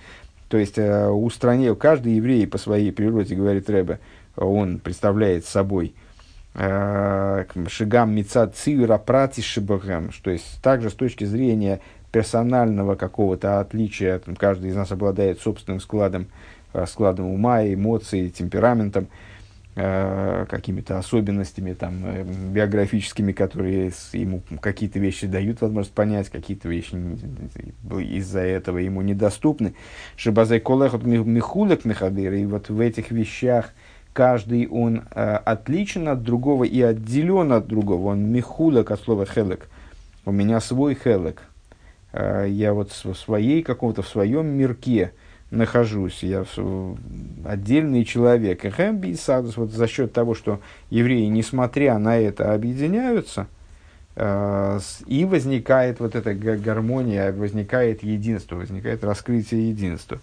То есть, э, устраняю, каждый еврей по своей природе, говорит Рэбе, он представляет собой э, шигам мецад цивера прати шибагам, то есть также с точки зрения персонального какого-то отличия, там, каждый из нас обладает собственным складом, э, складом ума, эмоций, темпераментом, э, какими-то особенностями там, э, биографическими, которые ему какие-то вещи дают возможность понять, какие-то вещи из-за этого ему недоступны. Шибазай колехот михулек михадыр, и вот в этих вещах каждый он э, отличен от другого и отделен от другого. Он михулек от слова хелек. У меня свой хелек. Э, я вот в своей каком-то, в своем мирке, нахожусь, я отдельный человек. И Хэмби Садус, вот за счет того, что евреи, несмотря на это, объединяются, э, и возникает вот эта гармония, возникает единство, возникает раскрытие единства.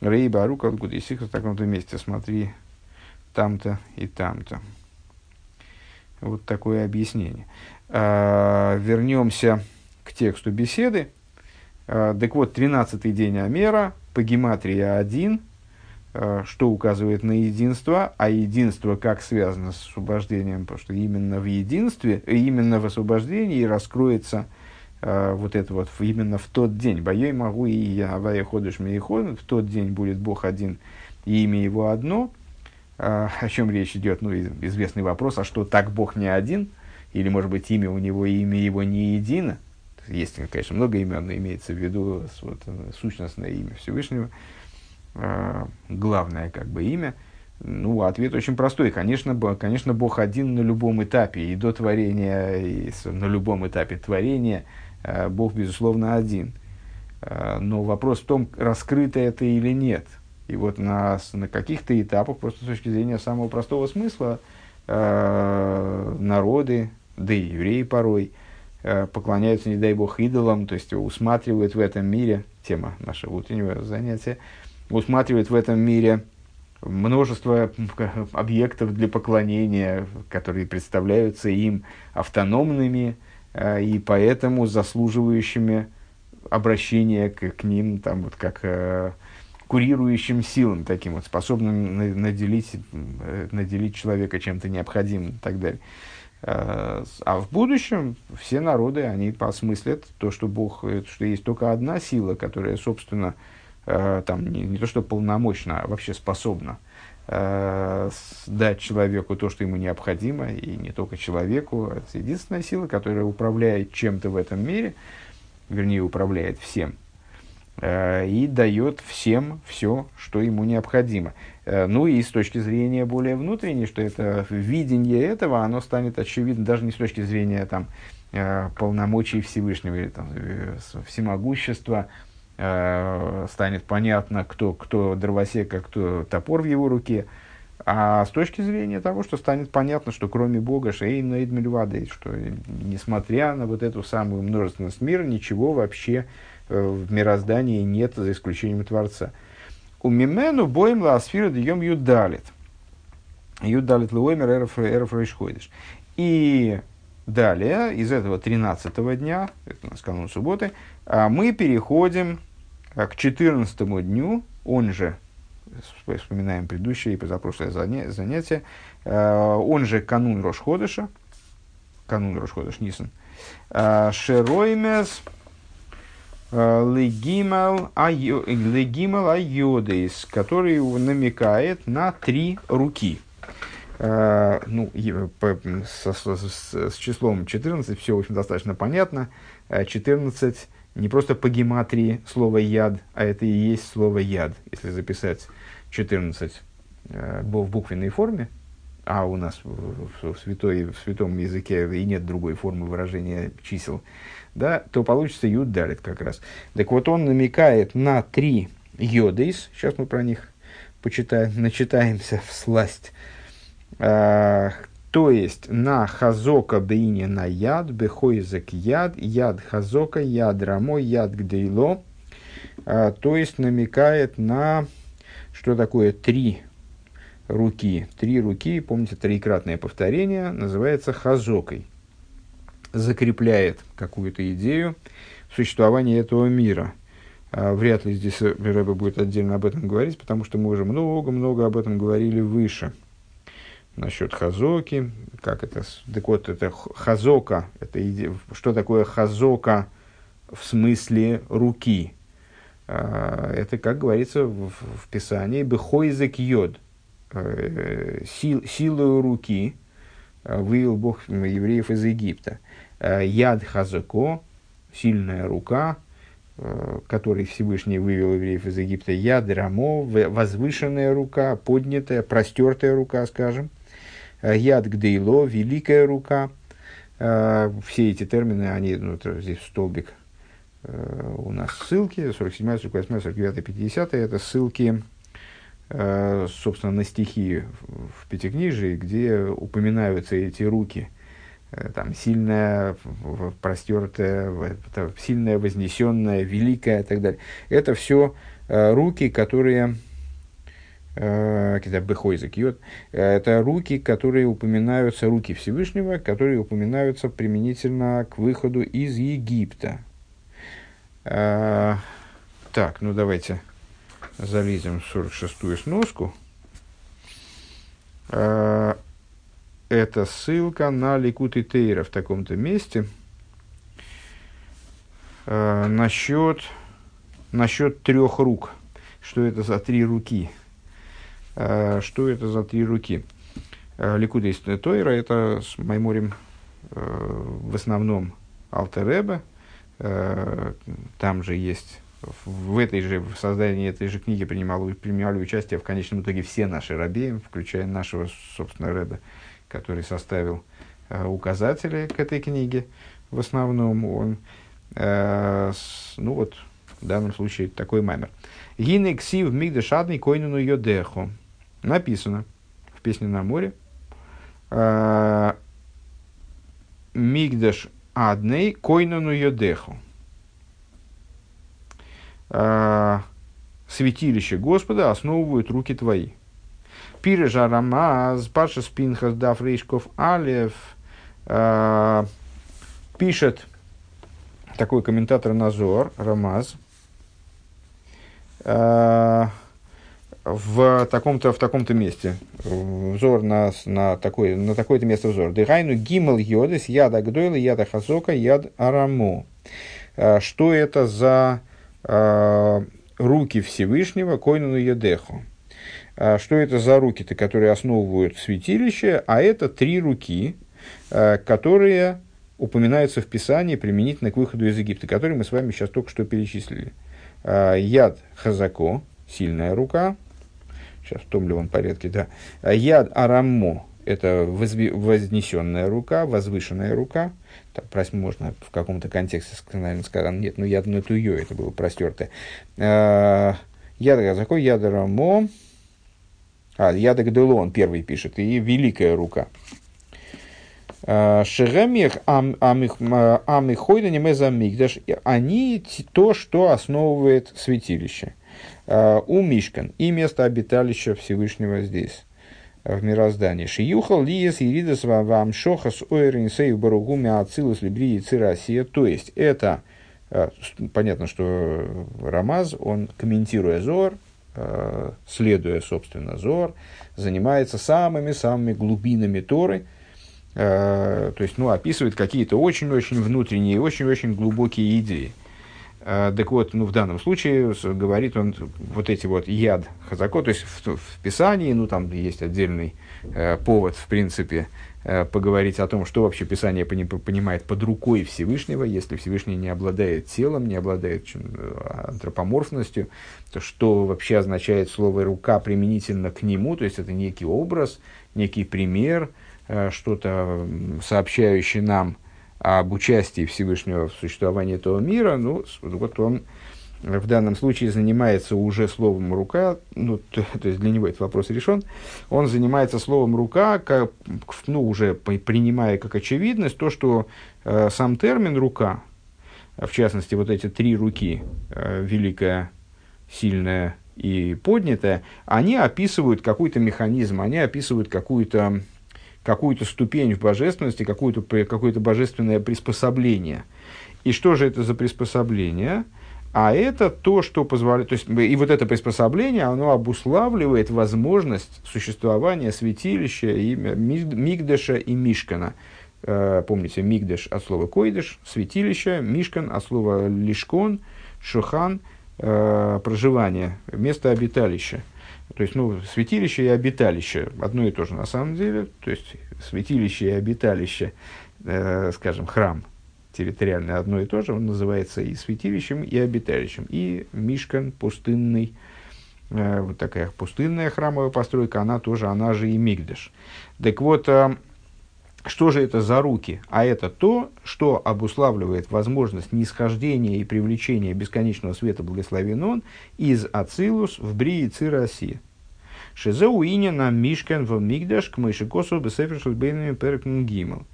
Рейба Арука Гудисих в таком-то месте, смотри, там-то и там-то. Вот такое объяснение. Э, вернемся к тексту беседы. Э, так вот, 13-й день Амера, по гематрии 1, э, что указывает на единство, а единство как связано с освобождением, потому что именно в единстве, именно в освобождении раскроется э, вот это вот именно в тот день. Боей могу и я, авая ходишь в тот день будет Бог один и имя его одно. О чем речь идет? Ну, известный вопрос, а что так Бог не один? Или, может быть, имя у него и имя его не едино? Есть, конечно, много имен, но имеется в виду вот, сущностное имя Всевышнего, э, главное как бы имя. Ну, ответ очень простой. Конечно, конечно, Бог один на любом этапе, и до творения, и на любом этапе творения э, Бог, безусловно, один. Э, но вопрос в том, раскрыто это или нет. И вот на, на каких-то этапах, просто с точки зрения самого простого смысла, э, народы, да и евреи порой – Э, поклоняются, не дай бог, идолам, то есть усматривают в этом мире, тема нашего утреннего занятия, усматривают в этом мире множество объектов для поклонения, которые представляются им автономными э, и поэтому заслуживающими обращения к, к ним, там, вот, как э, курирующим силам, таким вот, способным наделить, наделить человека чем-то необходимым и так далее. Э, а в будущем все народы, они посмыслят то, что Бог, э, что есть только одна сила, которая, собственно, э, там, не, не то что полномочна, а вообще способна дать человеку то, что ему необходимо, и не только человеку. Это единственная сила, которая управляет чем-то в этом мире, вернее, управляет всем, и дает всем все, что ему необходимо. Э, ну и с точки зрения более внутренней, что это видение этого, оно станет очевидно даже не с точки зрения там, э, полномочий Всевышнего или там, э, всемогущества, станет понятно, кто, кто дровосек, а кто топор в его руке, а с точки зрения того, что станет понятно, что кроме Бога Шейн Эйдмельвады, что несмотря на вот эту самую множественность мира, ничего вообще в мироздании нет, за исключением Творца. У мимену боем ласфира даем юдалит. Юдалит луэмер эрф рейшхойдыш. И далее, из этого 13 дня, это у нас канун субботы, а, мы переходим а, к 14 дню, он же, вспоминаем предыдущее и позапрошлое занятие, а, он же канун Рошходыша, канун Рошходыш Нисан, Шероймес, Легимал Айодейс, который намекает на три руки. Uh, ну, с, с, с, числом 14 все, в общем, достаточно понятно. 14 не просто по гематрии слово яд, а это и есть слово яд. Если записать 14 uh, в буквенной форме, а у нас в, в, святой, в святом языке и нет другой формы выражения чисел, да, то получится юд далит как раз. Так вот, он намекает на три йодейс, сейчас мы про них почитаем, начитаемся в сласть, а, то есть на хазока бейне на яд, бехойзек яд, яд хазока, яд рамо, яд гдейло, а, то есть намекает на что такое три руки. Три руки, помните, троекратное повторение, называется хазокой – закрепляет какую-то идею существования этого мира. А вряд ли здесь Рэба будет отдельно об этом говорить, потому что мы уже много-много об этом говорили выше. Насчет хазоки, как это, так вот, это хазока, это иде, что такое хазока в смысле руки? А, это, как говорится в, в Писании, бехойзек йод. э, сил, силою руки вывел Бог евреев из Египта. Яд Хазако, сильная рука, который Всевышний вывел евреев из Египта. Яд Рамо, возвышенная рука, поднятая, простертая рука, скажем. Яд Гдейло, великая рука. Все эти термины, они, ну, здесь столбик Э, у нас ссылки, 47, 48, 49, 50, это ссылки, э, собственно, на стихи в Пятикнижии, где упоминаются эти руки, э, там, сильная, простертая, сильная, вознесенная, великая и так далее. Это все руки, которые когда бехойза кьет, это руки, которые упоминаются, руки Всевышнего, которые упоминаются применительно к выходу из Египта. Так, ну давайте залезем в 46-ю сноску. Это ссылка на Ликут и Тейра в таком-то месте. А, насчет, насчет трех рук. Что это за три руки? А, что это за три руки? А, Ликут и Тейра – это с Майморем а, в основном Алтереба, Э, там же есть, в этой же, в создании этой же книги принимали, принимали участие в конечном итоге все наши рабеи, включая нашего, собственно, Рэба, который составил э, указатели к этой книге. В основном он, э, с, ну вот, в данном случае такой маймер. Гинексив мигдешадный койнуну йодеху. Написано в песне на море. Э, Мигдаш Адней койнану йодеху. А, святилище Господа основывают руки твои. Пирежа Рамаз, Паша Спинхас, Даф Рейшков Алев, а, пишет такой комментатор Назор, Рамаз, а, в таком-то, в таком-то месте. Взор на, на, такое, на такое-то место взор. Дыхайну гимал йодес, яда гдойла, яда хазока, яд араму. А, что это за э, руки Всевышнего, койнуну едеху? А, что это за руки-то, которые основывают святилище? А это три руки, э, которые упоминаются в Писании применительно к выходу из Египта, которые мы с вами сейчас только что перечислили. Яд Хазако, сильная рука, сейчас в том ли он порядке, да. А яд Араммо – это вознесенная рука, возвышенная рука. Так, прос, можно в каком-то контексте, наверное, сказать, нет, ну яд Натуё, это было простертое. А, яд Газако, яд Араммо, а, яд Гделон первый пишет, и великая рука. А, Шеремих амихойда немезамигдаш, они то, что основывает святилище. Э, у Мишкан и место обиталища Всевышнего здесь, в мироздании. Шиюхал лиес иридас вам шохас ойринсею баругуми ацилус либри и цирасия. То есть, это, понятно, что Рамаз, он, комментируя Зор, следуя, собственно, Зор, занимается самыми-самыми глубинами Торы, то есть, ну, описывает какие-то очень-очень внутренние, очень-очень глубокие идеи. А, так вот, ну, в данном случае говорит он вот эти вот яд хазако, то есть в, в Писании, ну, там есть отдельный э, повод, в принципе, э, поговорить о том, что вообще Писание пони, понимает под рукой Всевышнего, если Всевышний не обладает телом, не обладает э, антропоморфностью, то что вообще означает слово «рука» применительно к нему, то есть это некий образ, некий пример, э, что-то сообщающее нам – об участии Всевышнего в существовании этого мира, ну, вот он в данном случае занимается уже словом «рука», ну, то, то есть для него этот вопрос решен, он занимается словом «рука», как, ну, уже принимая как очевидность то, что э, сам термин «рука», в частности, вот эти три руки, э, великая, сильная и поднятая, они описывают какой-то механизм, они описывают какую-то какую-то ступень в божественности, какое-то, какое-то божественное приспособление. И что же это за приспособление? А это то, что позволяет... То есть, и вот это приспособление, оно обуславливает возможность существования святилища и Мигдеша и Мишкана. Э, помните, Мигдеш от слова койдеш, святилище, Мишкан от слова лишкон, шухан, э, проживания, место обиталища. То есть, ну, святилище и обиталище одно и то же на самом деле. То есть, святилище и обиталище, э, скажем, храм территориально одно и то же, он называется и святилищем, и обиталищем. И Мишкан пустынный, э, вот такая пустынная храмовая постройка, она тоже, она же и Мигдеш. Так вот, э, что же это за руки? А это то, что обуславливает возможность нисхождения и привлечения бесконечного света благословен он из Ацилус в Брии Цирасия. Шизеуиня на Мишкан в Мигдаш к Мышикосу Бесефершл Бейнами Перекн Гимл.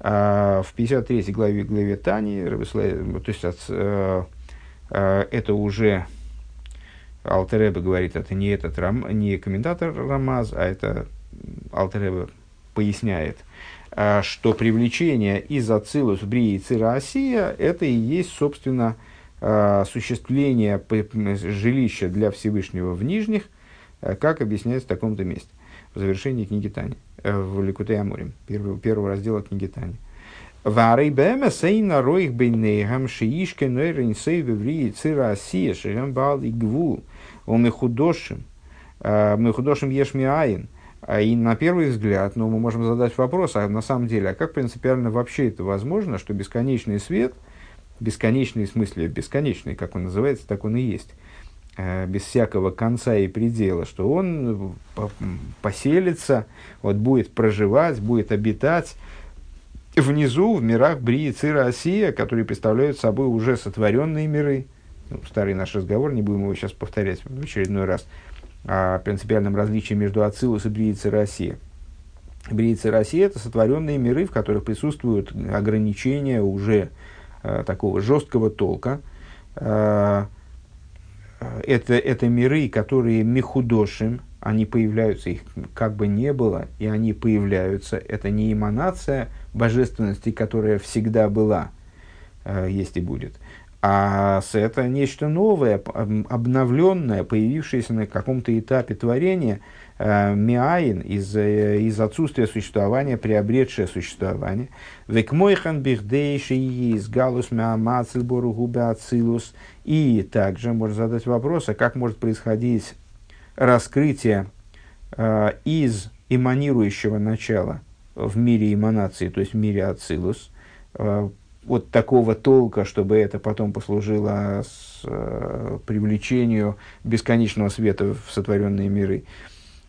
В 53 главе, главе Тани, то есть от, э, э, это уже Алтереба говорит, это не этот не комментатор Рамаз, а это Алтереба поясняет – а, что привлечение из Ацилус Брии Цираосия – это и есть, собственно, а, осуществление жилища для Всевышнего в Нижних, а, как объясняется в таком-то месте, в завершении книги Тани, э, в Ликуте Амурим, первого, первого раздела книги Тани. Варей бэма сейна роих бейнейгам шиишке нойрен сей веврии цира асия шерем бал и гвул о мехудошим мехудошим ешми айн – а и на первый взгляд, ну, мы можем задать вопрос, а на самом деле, а как принципиально вообще это возможно, что бесконечный свет, бесконечный в смысле бесконечный, как он называется, так он и есть, э, без всякого конца и предела, что он поселится, вот будет проживать, будет обитать внизу, в мирах Брии, Цира, Осия, которые представляют собой уже сотворенные миры. Ну, старый наш разговор, не будем его сейчас повторять в очередной раз – о принципиальном различии между Ацилус и Бриицей России. Бриица России – это сотворенные миры, в которых присутствуют ограничения уже э, такого жесткого толка. Э, это, это миры, которые мехудошим, они появляются, их как бы не было, и они появляются. Это не эманация божественности, которая всегда была, э, есть и будет, а это нечто новое, обновленное, появившееся на каком-то этапе творения, э, миаин, из, э, из отсутствия существования, приобретшее существование. Векмойхан бихдейши из галус миамацил боругубе ацилус. И также можно задать вопрос, а как может происходить раскрытие э, из эманирующего начала в мире эманации, то есть в мире ацилус, э, вот такого толка, чтобы это потом послужило с, э, привлечению бесконечного света в сотворенные миры.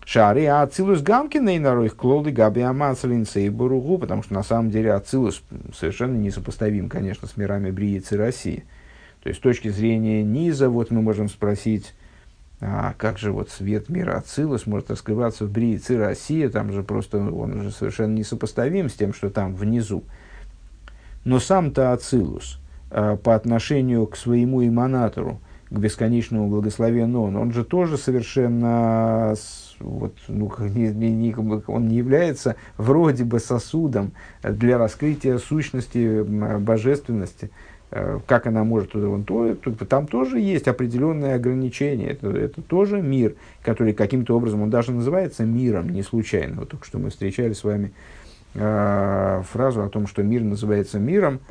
Шары, а Ацилус Гамкина и нарой клоды Габи Амацелинца и Буругу, потому что на самом деле Ацилус совершенно несопоставим, конечно, с мирами Бриицы России. То есть с точки зрения низа, вот мы можем спросить, а как же вот свет мира Ацилус может раскрываться в Бриице России, там же просто он уже совершенно несопоставим с тем, что там внизу. Но сам-то Ацилус э, по отношению к своему иманатору, к бесконечному благословенному, он, он же тоже совершенно вот, ну, не, не, он не является вроде бы сосудом для раскрытия сущности божественности. Э, как она может туда, он, то, там тоже есть определенные ограничения. Это, это тоже мир, который каким-то образом, он даже называется миром, не случайно. Вот только что мы встречали с вами э, фразу о том, что мир называется миром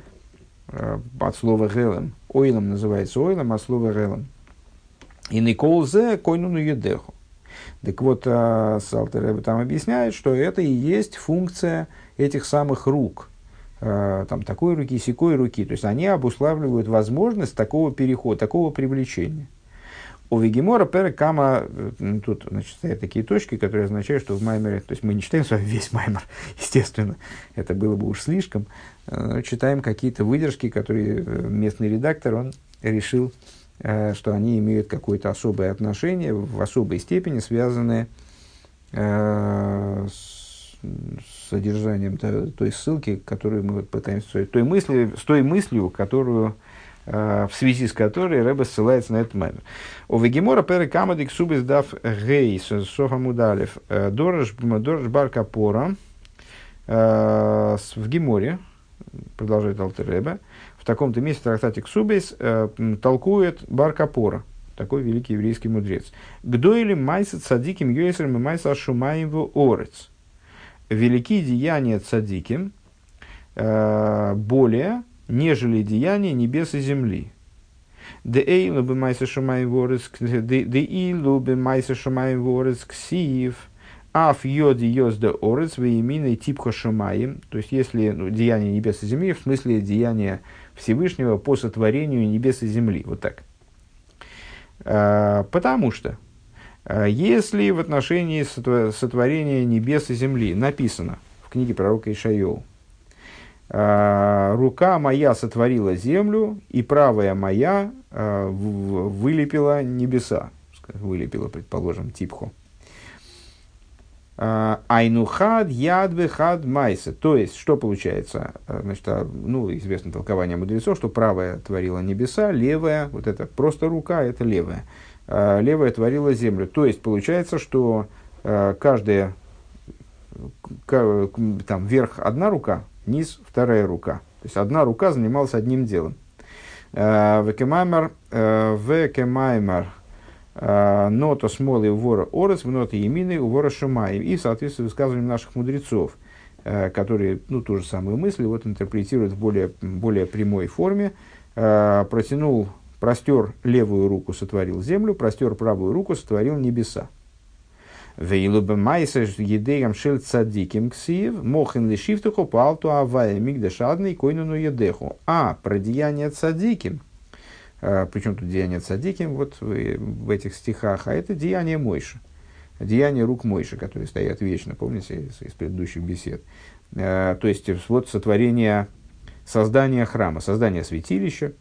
э, от слова «гелем». Ойлом называется ойлом, от слова «гелем». И Никол зе койнуну едеху. Так вот, э, Салтереба там объясняет, что это и есть функция этих самых рук. Э, там такой руки, секой руки. То есть они обуславливают возможность такого перехода, такого привлечения. У Вегемора перекама, э, тут значит, стоят такие точки, которые означают, что в Маймере, то есть мы не читаем с вами весь Маймер, естественно, это было бы уж слишком, э, читаем какие-то выдержки, которые местный редактор, он решил, что они имеют какое-то особое отношение, в особой степени связанное с содержанием той ссылки, которую мы пытаемся, той мысли, с той мыслью, которую Э, в связи с которой Рэбе ссылается на этот маймер. У Вегемора пере камадик субис дав гей софа мудалев э, дорож бар капора э, в Геморе, продолжает Алтер Рэбе, в таком-то месте трактатик Субейс толкует бар капора, такой великий еврейский мудрец. Гдоили майса цадиким йойсером и майса шумаеву орец. Великие деяния цадиким более нежели деяния небес и земли. Де эйлу бы майса шумай ворец, де илу бы майса шумай ворец ксиев, аф йоди йозда орец, вееминой типха шумаем. То есть, если ну, деяние небес и земли, в смысле деяния Всевышнего по сотворению небес и земли. Вот так. А, потому что, если в отношении сотворения небес и земли написано в книге пророка Ишайоу, а, рука моя сотворила землю, и правая моя а, вылепила небеса. Вылепила, предположим, типху. А, айнухад ядвы хад майса. То есть, что получается? Значит, ну, известно толкование мудрецов, что правая творила небеса, левая, вот это просто рука, это левая. Левая творила землю. То есть, получается, что каждая, там, вверх одна рука, низ вторая рука. То есть одна рука занималась одним делом. Э, векемаймер, э, векемаймер, э, нота смолы у вора орес, в ноты емины у вора шумаи. И в соответствии с высказыванием наших мудрецов, которые ну, ту же самую мысль вот, интерпретируют в более, более прямой форме, протянул, простер левую руку, сотворил землю, простер правую руку, сотворил небеса. Вейлуба майса едеям шель ксиев, мохен лишифтуху палту авая мигдашадный койнуну едеху. А про деяние цадиким, а, причем тут деяние цадиким вот в, в этих стихах, а это деяние Мойши. Деяние рук Мойши, которые стоят вечно, помните, из, из предыдущих бесед. А, то есть, вот сотворение, создание храма, создание святилища.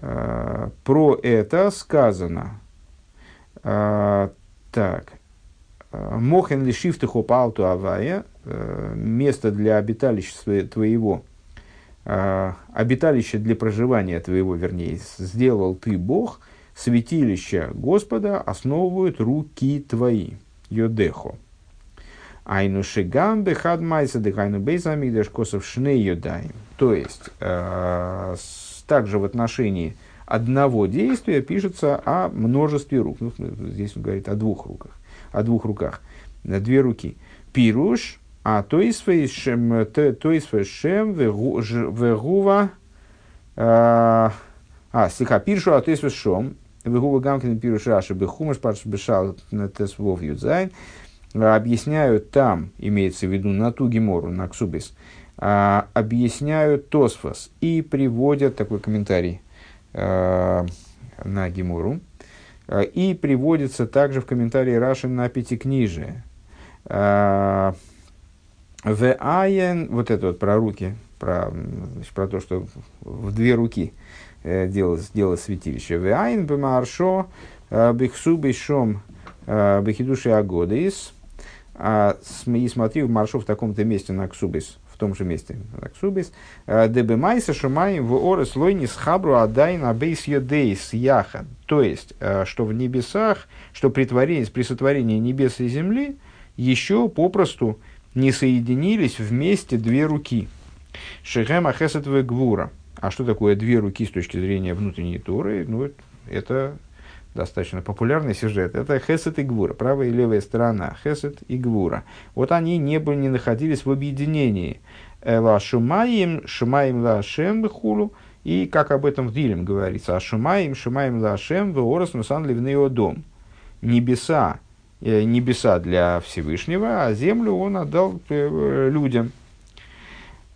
А, про это сказано. Так, Мохен ли шифтаху палту авая, э, место для обиталища твоего, э, обиталище для проживания твоего, вернее, сделал ты Бог, святилище Господа основывают руки твои. Йодехо. Айну шигам бехад майса дыхайну бейзамигдаш косов шне йодаем. То есть, э, также в отношении одного действия пишется о множестве рук. Ну, здесь он говорит о двух руках о двух руках, на две руки. Пируш, а то есть шем, шем вегува, а, слегка пирушу, а то есть шом, вегува гамкин пируш раши бехумаш парш бешал тесвов юдзайн, объясняют там, имеется в виду на ту гемору, на ксубис, а, объясняют Тосфос и приводят такой комментарий а, на гемору. А, и приводится также в комментарии Раши на Пятикнижие. А, в Айен, вот это вот про руки, про, значит, про то, что в две руки э, делалось, делалось святилище. В Айен бемаршо э, бихсу бешом э, бехидуши агодис. И смотри в маршо в таком-то месте на Ксубис в том же месте, Аксубис, «Э, Дебемайса шумаем в орес лойнис хабру адайн абейс йодейс яха. То есть, э, что в небесах, что при, творении, при сотворении небес и земли еще попросту не соединились вместе две руки. Шехем ахесет гвура. А что такое две руки с точки зрения внутренней туры? Ну, это достаточно популярный сюжет, это Хесет и Гвура, правая и левая сторона, Хесет и Гвура. Вот они не, были, не находились в объединении. Ла Шумаим, Шумаим Ла Шем Хулу, и как об этом в Дилем говорится, а Шумаим, Шумаим Ла Шем, Веорос Нусан Ливнео Дом. Небеса, э, небеса для Всевышнего, а землю он отдал э, людям.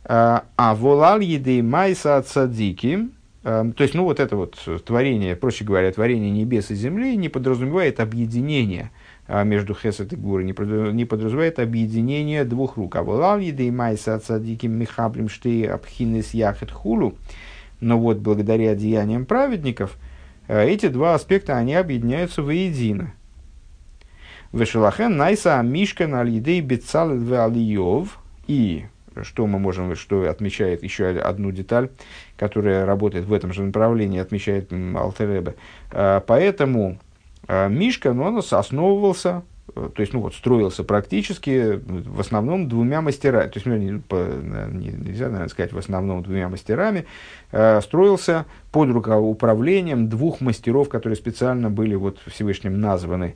А, а волал еды майса цадики, Эм, то есть, ну, вот это вот творение, проще говоря, творение небес и земли не подразумевает объединение между Хесет и Гурой, не подразумевает объединение двух рук. А еды и майса цадиким михаблим штей абхинес яхет хулу. Но вот благодаря деяниям праведников э, эти два аспекта, они объединяются воедино. Вешелахен найса мишка на алидей бецал алиев и что мы можем, что отмечает еще одну деталь, которая работает в этом же направлении, отмечает Алтеребе. А, поэтому а, Мишка, ну, он основывался, э, то есть, ну вот, строился практически в основном двумя мастерами, то есть, ну, нельзя, наверное, сказать в основном двумя мастерами, э, строился под руководством двух мастеров, которые специально были вот Всевышним названы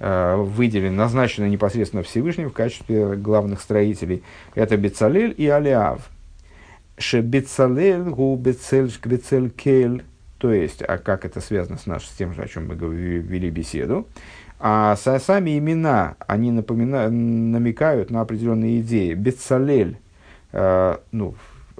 Э, выделены, назначены непосредственно Всевышним в качестве главных строителей. Это Бецалель и Алиав. Ше Бецалель гу Бецель Кель. То есть, а как это связано с, наш, с тем же, о чем мы вели беседу, а сами имена, они напоминают, намекают на определенные идеи. Бецалель, э, ну,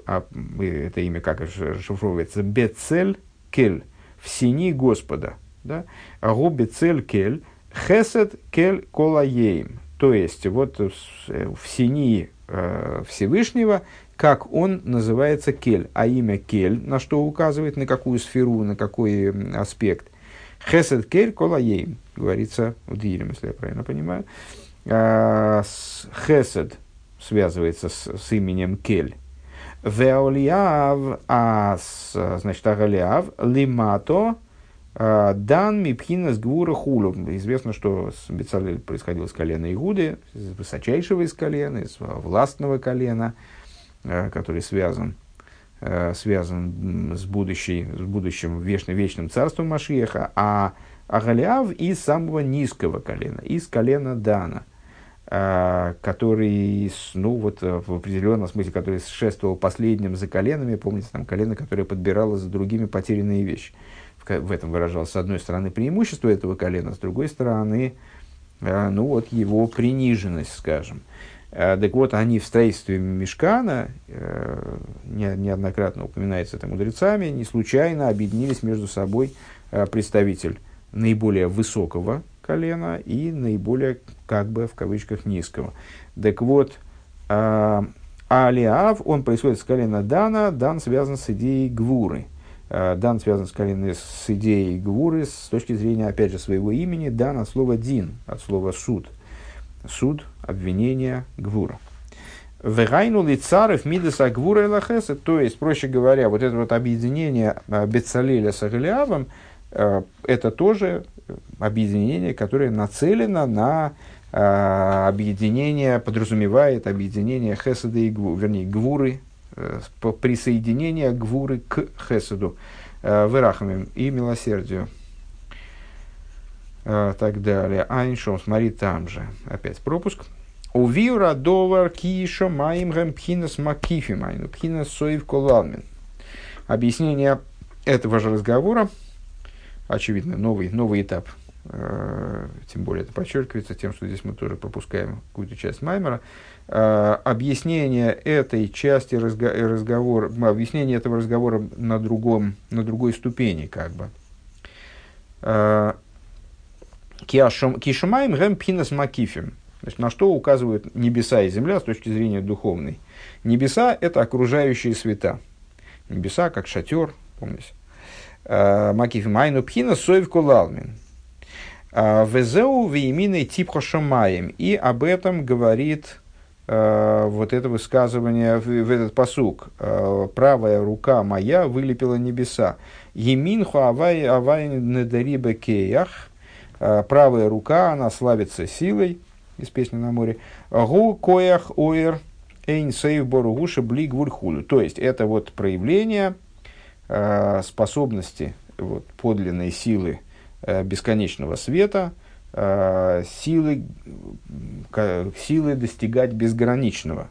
а это имя как расшифровывается? Бецель кель, в сини Господа. Да? Агу бецель кель, хесед кель колаеем. То есть, вот в, в сини э, Всевышнего, как он называется кель, а имя кель, на что указывает, на какую сферу, на какой аспект. Хесед кель колаеем говорится в Дилем, если я правильно понимаю. А, хесед связывается с, с именем Кель. Веолиав, а значит, Агалиав, Лимато, а, Дан Мипхина с Гвура Хулу. Известно, что Бецалель происходил с колена Игуды, из высочайшего из колена, из властного колена, а, который связан связан с, будущей, с будущим вечным, вечным царством Машиеха, а а Галиав из самого низкого колена, из колена Дана, а, который, ну вот э, в определенном смысле, который шествовал последним за коленами, помните, там колено, которое подбирало за другими потерянные вещи. В этом выражалось, с одной стороны, преимущество этого колена, с другой стороны, ну вот его приниженность, скажем. А, так вот, они в строительстве Мешкана, э, неоднократно упоминается это мудрецами, не случайно объединились между собой представитель наиболее высокого колена и наиболее, как бы, в кавычках, низкого. Так вот, Алиав, он происходит с колена Дана, Дан связан с идеей Гвуры. Дан связан с коленой с идеей Гвуры с точки зрения, опять же, своего имени. Дан от слова Дин, от слова суд. Суд, обвинение, Гвура. Вегайну лицарев мидеса гвура и то есть, проще говоря, вот это вот объединение а, Бецалеля с Агалиавом – Э, это тоже объединение, которое нацелено на э, объединение, подразумевает объединение Хеседа и Гвуры, вернее, Гвуры, э, присоединение Гвуры к Хеседу, Верахамим и милосердию. Так далее. Айншом, смотри там же. Опять пропуск. У виура довар киша маим гэм пхинас макифимайну, пхинас соев колалмин. Объяснение этого же разговора – очевидно, новый, новый этап. Э, тем более это подчеркивается тем, что здесь мы тоже пропускаем какую-то часть Маймера. Э, объяснение этой части разго разговора, объяснение этого разговора на, другом, на другой ступени, как бы. Кишумаем гэм пхинас макифим. Значит, на что указывают небеса и земля с точки зрения духовной? Небеса – это окружающие света. Небеса, как шатер, помните? Э, Макиф Майну Пхина Соев Кулалмин. Э, Везеу Вейминой Типхо Шамаем. И об этом говорит Uh, вот это высказывание в, в этот посук. Правая рука моя вылепила небеса. Еминху авай авай недариба кеях. Uh, правая рука, она славится силой из песни на море. Гу коях оир эйн сейв боругуша бли гвурхулю. То есть, это вот проявление Э, способности вот, подлинной силы э, бесконечного света, э, силы, силы достигать безграничного,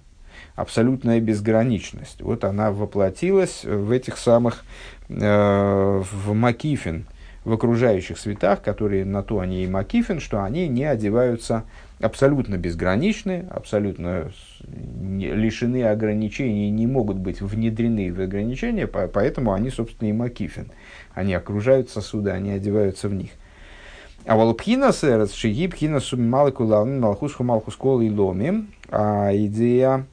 абсолютная безграничность. Вот она воплотилась в этих самых, в Макифин, в окружающих светах, которые на то они и Макифин, что они не одеваются абсолютно безграничны, абсолютно лишены ограничений, не могут быть внедрены в ограничения, поэтому они, собственно, и макифин. Они окружают сосуды, они одеваются в них. А волпхина сэрс, шиги пхина суммалку лавн, малхусху малхус и ломи, а идея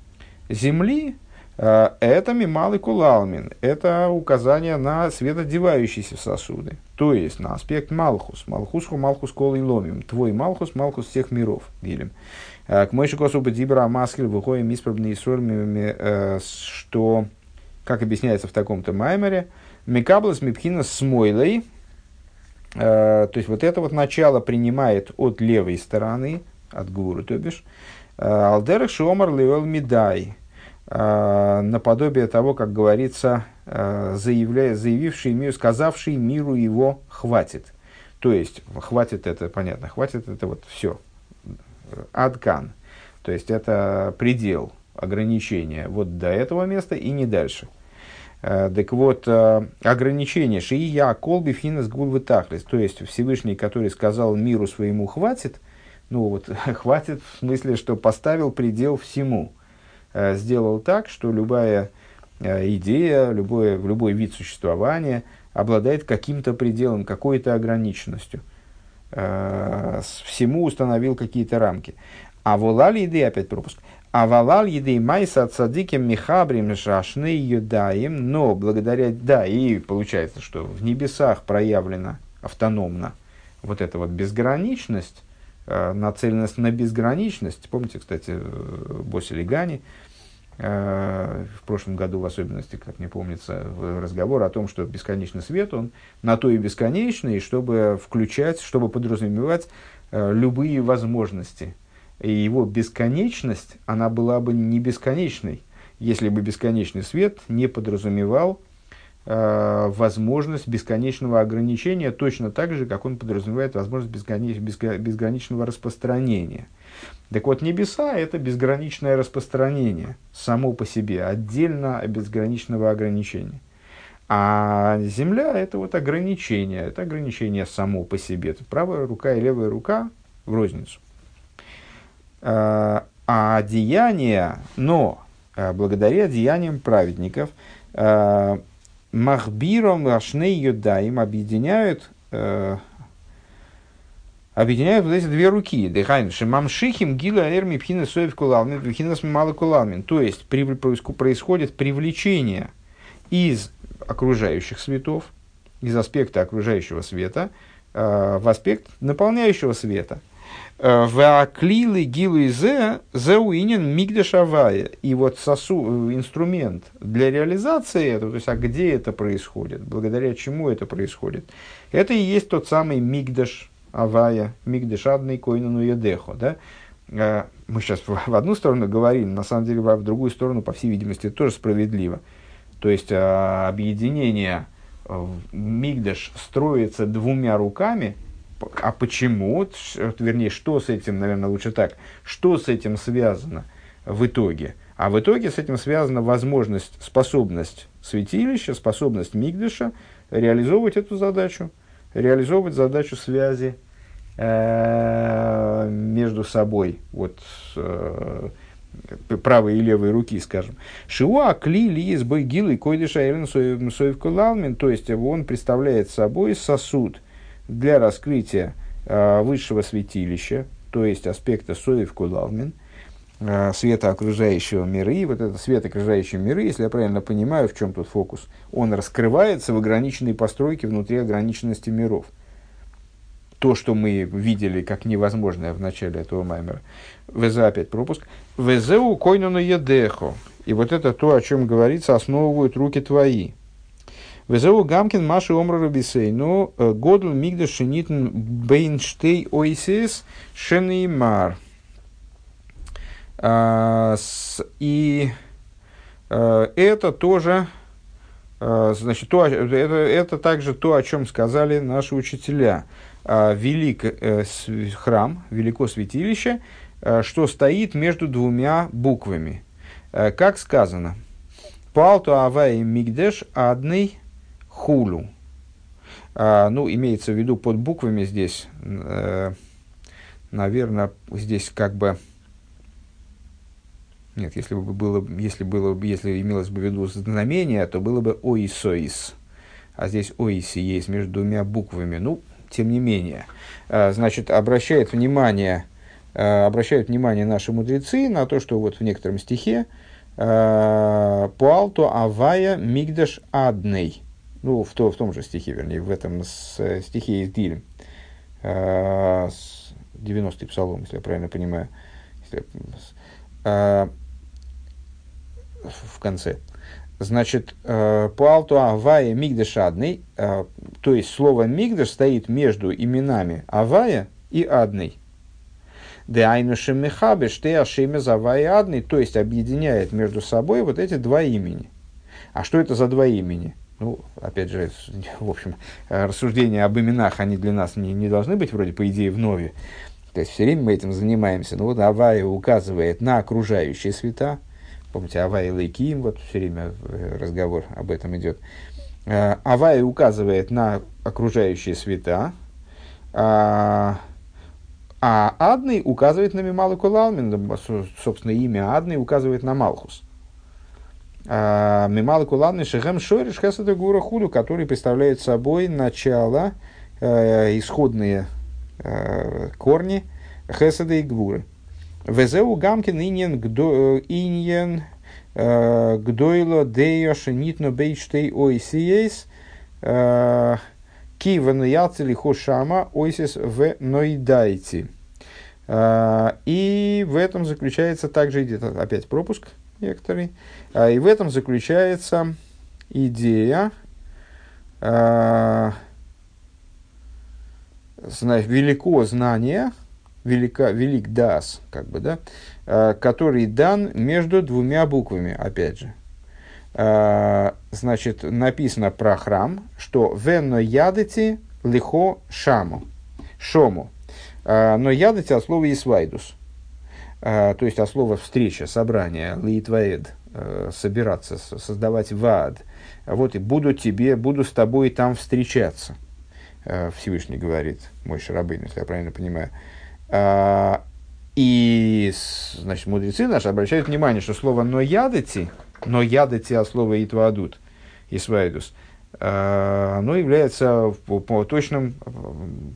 земли, э, это мималый кулалмин, это указание на светодевающиеся сосуды, то есть на аспект малхус, малхусху малхус кол и ломим, твой малхус, малхус всех миров, гилем. К мойши косу дибра маскель выходим исправные сормами, э, что, как объясняется в таком-то маймере, микаблас мипхина с э, то есть вот это вот начало принимает от левой стороны, от гуру, то бишь, э, алдерах шомар левел медай, наподобие того, как говорится, заявляя, заявивший миру, сказавший миру его хватит. То есть, хватит это, понятно, хватит это вот все, Адкан. То есть это предел ограничения вот до этого места и не дальше. Так вот, ограничение шия колби финас гулвытахлис, то есть Всевышний, который сказал миру своему хватит, ну вот хватит в смысле, что поставил предел всему, сделал так, что любая идея, любой, любой вид существования обладает каким-то пределом, какой-то ограниченностью. Всему установил какие-то рамки. А волал еды, опять пропуск. А валал еды майса цадиким михабрим шашны юдаем, но благодаря, да, и получается, что в небесах проявлена автономно вот эта вот безграничность, э, нацеленность на безграничность. Помните, кстати, э, Боси Легани, э, в прошлом году в особенности, как мне помнится, разговор о том, что бесконечный свет, он на то и бесконечный, чтобы включать, чтобы подразумевать любые возможности и его бесконечность, она была бы не бесконечной, если бы бесконечный свет не подразумевал э, возможность бесконечного ограничения, точно так же, как он подразумевает возможность безгранич, безграничного распространения. Так вот, небеса – это безграничное распространение само по себе, отдельно от безграничного ограничения. А земля – это вот ограничение, это ограничение само по себе. Это правая рука и левая рука в розницу. Э, а деяния, но э, благодаря деяниям праведников, э, Махбиром Рашней Юдаим объединяют объединяют вот эти две руки. Дыхайн Шимамшихим Гила Эрми Пхина Соев Кулалмин, Пхина Смимала Кулалмин. То есть при, происходит привлечение из окружающих светов, из аспекта окружающего света, в аспект наполняющего света – в аклилы гилы зе зеуинен мигдешавая. И вот сосу, инструмент для реализации этого, то есть, а где это происходит, благодаря чему это происходит, это и есть тот самый мигдеш авая, мигдеш адный койнану едехо, да? Э, мы сейчас в одну сторону говорим, на самом деле в другую сторону, по всей видимости, тоже справедливо. То есть, э, объединение э, мигдеш строится двумя руками – а почему, вернее, что с этим, наверное, лучше так, что с этим связано в итоге? А в итоге с этим связана возможность, способность святилища, способность Мигдыша реализовывать эту задачу, реализовывать задачу связи э, между собой, вот э, правой и левой руки, скажем. Шиуа кли ли из бойгилы койдыша элен соев то есть он представляет собой сосуд – для раскрытия э, высшего святилища, то есть аспекта Соев Кулалмин, э, света окружающего мира. И вот этот свет окружающего мира, если я правильно понимаю, в чем тут фокус, он раскрывается в ограниченной постройке внутри ограниченности миров. То, что мы видели как невозможное в начале этого маймера. ВЗ опять пропуск. ВЗУ койнуну едехо. И вот это то, о чем говорится, основывают руки твои. Везеу Гамкин Маши Омра Рабисей. Ну, э, Годл Мигда Шенитн Бейнштей Ойсис Шенеймар. А, и э, это тоже, э, значит, то, это, это также то, о чем сказали наши учителя. А, велик храм, велико святилище, что стоит между двумя буквами. Как сказано, Палту Авай Мигдеш Адный хулу. А, ну, имеется в виду под буквами здесь, э, наверное, здесь как бы... Нет, если бы было, если было, если имелось бы в виду знамение, то было бы оисоис. А здесь оиси есть между двумя буквами. Ну, тем не менее. А, значит, обращает внимание, а, обращают внимание наши мудрецы на то, что вот в некотором стихе а, Пуалто Авая Мигдаш Адней ну, в, то, в том же стихе, вернее, в этом с, э, стихе из Дилем, э, 90-й псалом, если я правильно понимаю, если, э, в конце. Значит, э, Пуалту Авая Мигдеш Адный, э, то есть слово Мигдеш стоит между именами Авая и Адный. Деайнушем Мехабеш, ты Ашеме Завая Адный, то есть объединяет между собой вот эти два имени. А что это за два имени? Ну, опять же, в общем, рассуждения об именах, они для нас не, не должны быть вроде, по идее, в нове. То есть, все время мы этим занимаемся. Ну, вот Авая указывает на окружающие света, помните, Авай и Лейким, вот все время разговор об этом идет. Авай указывает на окружающие света, а, а Адный указывает на Мималу Кулалмин, собственно, имя Адный указывает на Малхус. А, Мималу Кулалмин Шехем Шориш Хесада Гура Худу, который представляет собой начало, э, исходные э, корни Хесада и Гвуры. Везеу Гамкин иньен иньен э, гдойло дейош нитно бейштей ойсиес Киван яцели хошама ойсис в ноидайте. А, и в этом заключается также, опять пропуск некоторый, а, и в этом заключается идея а, велико знание, велика, велик дас, как бы, да, который дан между двумя буквами, опять же. Э, значит, написано про храм, что «венно ядати лихо шаму», «шому». Э, но ядати от слова «исвайдус», то есть от слова «встреча», «собрание», «литваэд», «собираться», «создавать вад». Вот и буду тебе, буду с тобой там встречаться. Всевышний говорит, мой Шарабейн, если я правильно понимаю. И, значит, мудрецы наши обращают внимание, что слово «но ядати» но яды те слова итвадут, исвайдус, а, оно является по, точным,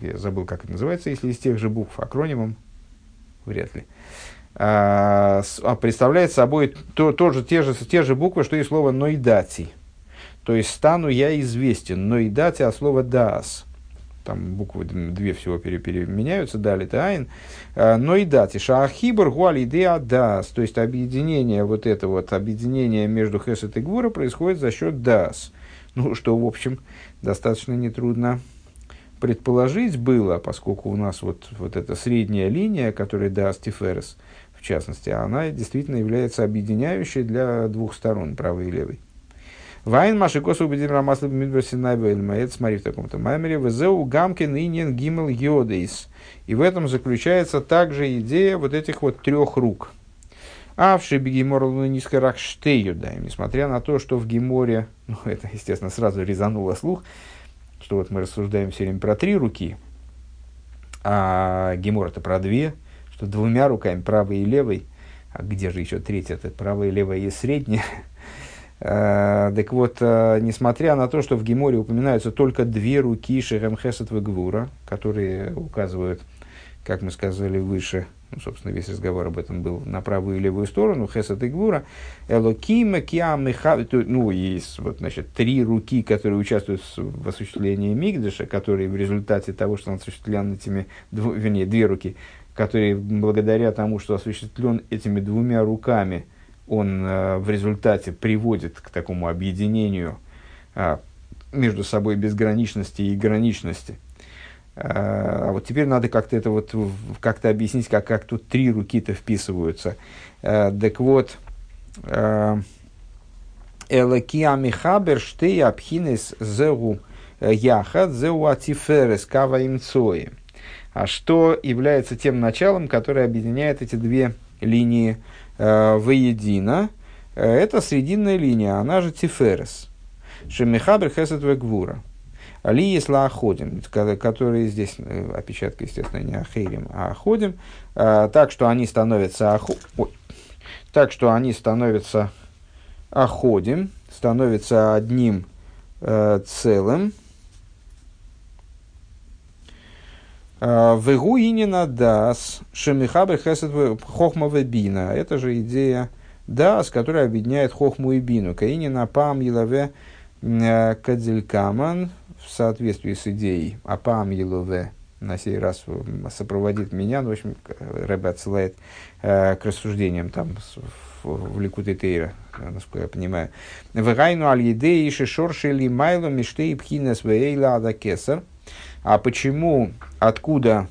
я забыл, как это называется, если из тех же букв, акронимом, вряд ли, а, а представляет собой то, тоже, те, же, те же буквы, что и слово «ноидати». То есть стану я известен, ноидати, а слово «даас» там буквы две всего пере, переменяются, дали айн, а, но и дати, шахибр гуали идея дас, то есть объединение, вот это вот объединение между хесет и гвура происходит за счет дас, ну, что, в общем, достаточно нетрудно предположить было, поскольку у нас вот, вот эта средняя линия, которая дас тиферес, частности, она действительно является объединяющей для двух сторон, правой и левой. Вайн маши косу убедим рамаслы бмидберси найбэльма. смотри в таком-то маймере. Везеу гамкин инин гимел йодейс. И в этом заключается также идея вот этих вот трех рук. А в Шибигиморлу низко рахштею, да, несмотря на то, что в Гиморе, ну, это, естественно, сразу резануло слух, что вот мы рассуждаем все время про три руки, а Гимор это про две, что двумя руками, правой и левой, а где же еще третья, это правая левая и средняя, Э, так вот, э, несмотря на то, что в Геморе упоминаются только две руки Шерем Хесет Гвура, которые указывают, как мы сказали выше, ну, собственно, весь разговор об этом был на правую и левую сторону, Хесет и Гвура, Элокима, Киам и ну, есть, вот, значит, три руки, которые участвуют в осуществлении Мигдыша, которые в результате того, что он осуществлян этими, вернее, две руки, которые благодаря тому, что осуществлен этими двумя руками – он э, в результате приводит к такому объединению э, между собой безграничности и граничности. Э, а вот теперь надо как-то это вот как-то объяснить, как, как тут три руки-то вписываются. Так вот, Элакия Михабер Штей Абхинес Зеу Яхат Зеу Атиферес Кава Имцои. А что является тем началом, которое объединяет эти две линии э, воедино, э, это срединная линия, она же Тиферес. Шемихабр Хесет Вегвура. Али если Аходим, которые здесь, э, опечатка, естественно, не Ахейрим, а Аходим, э, так что они становятся аху... Ой. так что они становятся Аходим, становятся одним э, целым, Вегу инина дас шемихабр хесед хохма бина. Это же идея дас, которая объединяет хохму и бину. Каинина пам елаве э, кадзелькаман в соответствии с идеей апам елаве на сей раз сопроводит меня, ну, в общем, Рэбе отсылает э, к рассуждениям там в, в Ликуте Тейра, насколько я понимаю. Вегайну аль едеи шишорши ли майло миштей пхинес вейла ада кесар – а почему, откуда,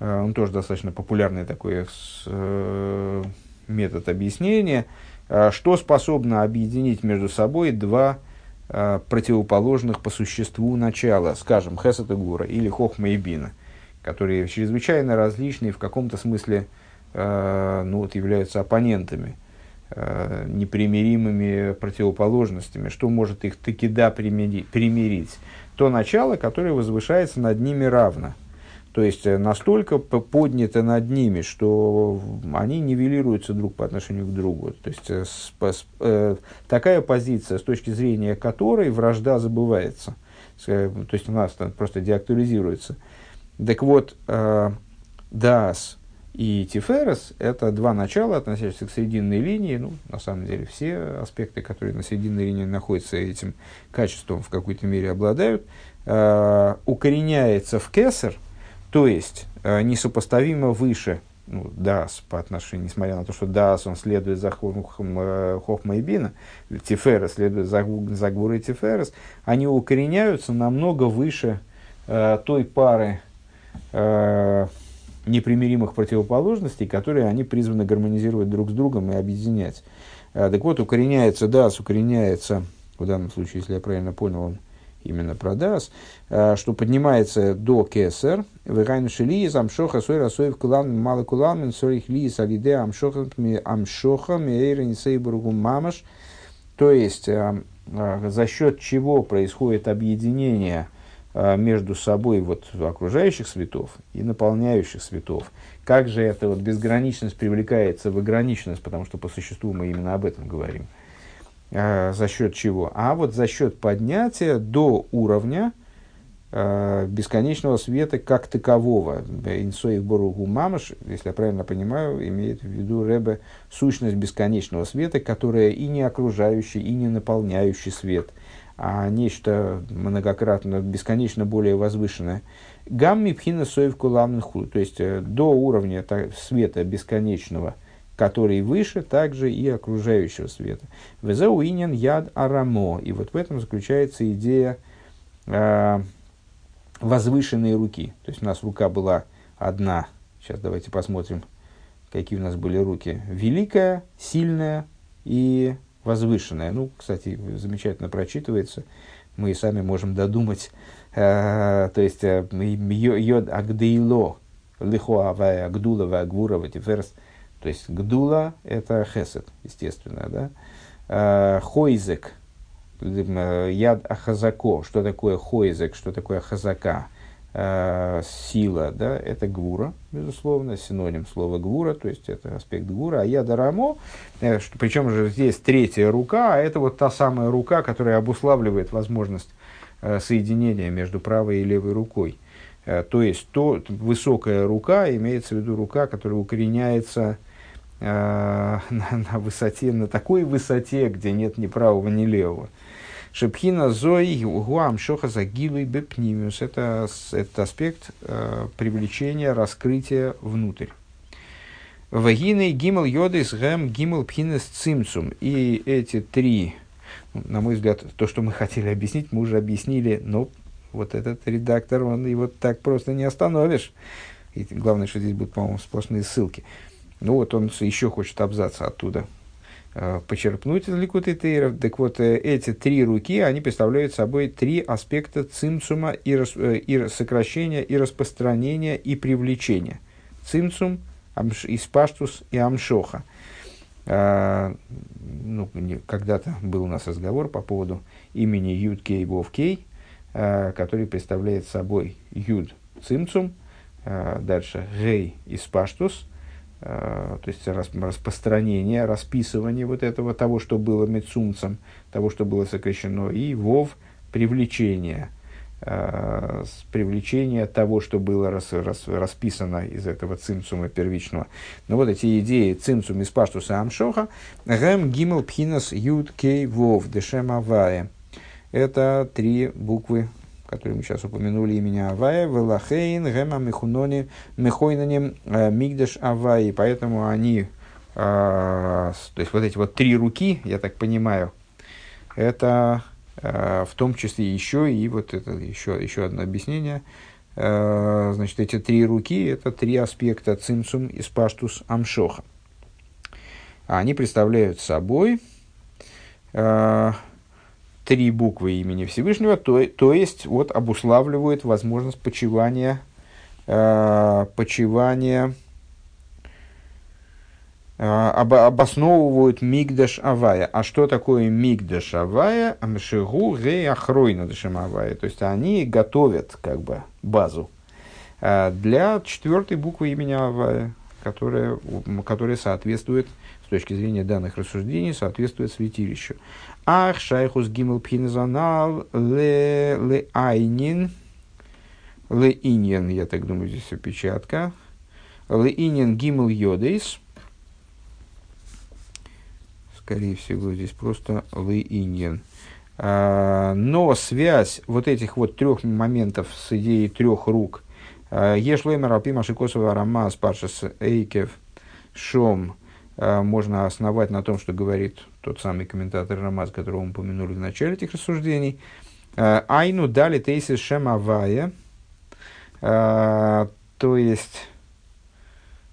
э, он тоже достаточно популярный такой э, метод объяснения, э, что способно объединить между собой два противоположных по существу начала, скажем, Хесед и Гура или Хохма и Бина, которые чрезвычайно различны в каком-то смысле ну, вот, являются оппонентами э, непримиримыми противоположностями, что может их таки да примирить, то начало, которое возвышается над ними равно. То есть э, настолько поднято над ними, что они нивелируются друг по отношению к другу. То есть э, с, с, э, такая позиция, с точки зрения которой вражда забывается. Э, то есть у нас там просто деактуализируется. Так вот, э, Дас и Тиферес – это два начала, относящиеся к срединной линии. Ну, на самом деле, все аспекты, которые на срединной линии находятся, этим качеством в какой-то мере обладают. Э, укореняется в кесар – то есть, э, несопоставимо выше ну, Дас по отношению, несмотря на то, что Дас, он следует за э, Хохма и Бина, Тиферес следует за, за Гурой Тиферес, они укореняются намного выше э, той пары э, непримиримых противоположностей, которые они призваны гармонизировать друг с другом и объединять. Э, так вот, укореняется Дас, укореняется, в данном случае, если я правильно понял, он именно продас, э, что поднимается до кесар, вегайну шили, амшоха, сой расоев кулан, мало кулан, сорих ли, салиде, амшоха, амшоха, мейрен, сейбургу, мамаш. То есть, э, за счет чего происходит объединение между собой вот, окружающих светов и наполняющих светов. Как же эта вот безграничность привлекается в ограниченность, потому что по существу мы именно об этом говорим – Э, за счет чего? А вот за счет поднятия до уровня э, бесконечного света как такового. Инсоих Боругу Мамаш, если я правильно понимаю, имеет в виду Ребе сущность бесконечного света, которая и не окружающий, и не наполняющий свет, а нечто многократно, бесконечно более возвышенное. Гамми пхина соев куламнху, то есть э, до уровня света бесконечного – который выше также и окружающего света. Везауинен яд арамо. И вот в этом заключается идея э, возвышенной руки. То есть у нас рука была одна. Сейчас давайте посмотрим, какие у нас были руки. Великая, сильная и возвышенная. Ну, кстати, замечательно прочитывается. Мы и сами можем додумать. Э, то есть, э, йод агдейло, лихо авая агдула агвура тиферс – то есть гдула – это хесед, естественно. Да? А, хойзек, яд ахазако. Что такое хойзек, что такое хазака? А, сила, да, это гвура, безусловно, синоним слова гвура, то есть это аспект гвура, а яда рамо, э, причем же здесь третья рука, а это вот та самая рука, которая обуславливает возможность э, соединения между правой и левой рукой. Э, то есть то, высокая рука, имеется в виду рука, которая укореняется Э, на, на высоте, на такой высоте, где нет ни правого, ни левого. Шепхина зои гуам шоха загилу и бепнимиус. Это, это аспект э, привлечения, раскрытия внутрь. Вагины гимл йодис гэм гимл пхинес цимцум. И эти три, на мой взгляд, то, что мы хотели объяснить, мы уже объяснили, но вот этот редактор, он его так просто не остановишь. И главное, что здесь будут, по-моему, сплошные ссылки. Ну вот он еще хочет абзац оттуда почерпнуть из Ликуты Тейра. Так вот, э, эти три руки, они представляют собой три аспекта цимцума и, рас, э, и сокращения, и распространения, и привлечения. Цимцум, амш, испаштус и амшоха. А, ну, когда-то был у нас разговор по поводу имени Юд Кей Вов Кей, а, который представляет собой Юд Цимцум, а, дальше Гей Испаштус – Э, то есть распространение, расписывание вот этого, того, что было мецумцем, того, что было сокращено, и вов привлечение, э, привлечение того, что было рас, рас, расписано из этого цимцума первичного. Но вот эти идеи цимцум из паштуса амшоха, гэм гимел пхинас юд кей вов дешем авае. Это три буквы который мы сейчас упомянули, имени Авая, Велахейн, Гема, Михунони, Михойнанем, э, Мигдаш Авай. Поэтому они, а, то есть вот эти вот три руки, я так понимаю, это а, в том числе еще и вот это еще, еще одно объяснение. Значит, эти три руки – это три аспекта цимсум и спаштус амшоха. Они представляют собой три буквы имени Всевышнего, то, то есть вот обуславливают возможность почивания, э, почивания обосновывают Мигдаш Авая. А что такое Мигдаш Авая? Амшигу Гей Ахройна Авая. То есть они готовят как бы базу для четвертой буквы имени Авая, которая, которая соответствует, с точки зрения данных рассуждений, соответствует святилищу. Ах, шайхус гимл пхинзанал ле, ле айнин, ле иньен, я так думаю, здесь опечатка, ле иньен гимл йодейс, скорее всего, здесь просто ле иньен. А, но связь вот этих вот трех моментов с идеей трех рук – Ешлоймер Алпима Шикосова Рама Спаршас Эйкев Шом можно основать на том, что говорит тот самый комментатор Рамаз, которого мы упомянули в начале этих рассуждений. Айну дали тейсис шем авая, то есть,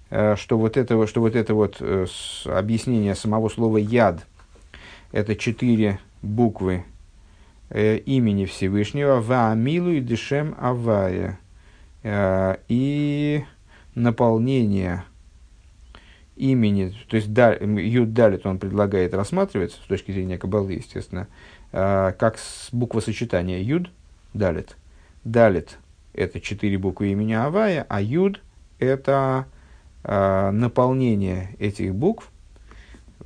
что вот это, что вот это вот э, объяснение самого слова яд, это четыре буквы э, имени Всевышнего, Ваамилу и Дешем Авая – Э, и наполнение имени, то есть Юд Далит он предлагает рассматривать, с точки зрения Кабалы, естественно, э, как буква сочетания Юд Далит. Далит – это четыре буквы имени Авая, а Юд – это э, наполнение этих букв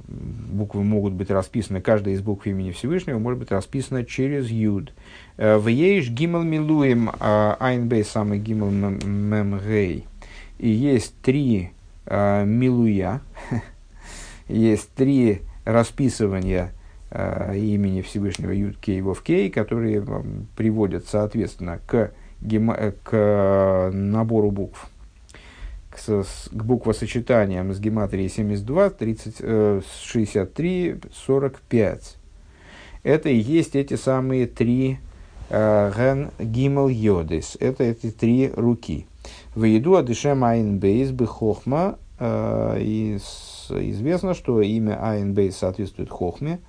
буквы могут быть расписаны, каждая из букв имени Всевышнего может быть расписана через Юд. Э, в Ейш Гимал Милуем а, Айнбей самый Гимал Мем Гей. И есть три э, Милуя, есть три расписывания э, имени Всевышнего Юд Кей Вов Кей, которые приводят, соответственно, к, к набору букв к, к буквосочетаниям с гематрией 72, 30, э, 63, 45. Это и есть эти самые три э, ген гимел йодис. Это эти три руки. В еду адышем айн бейс бехохма. Э, и известно, что имя айн бейс соответствует хохме.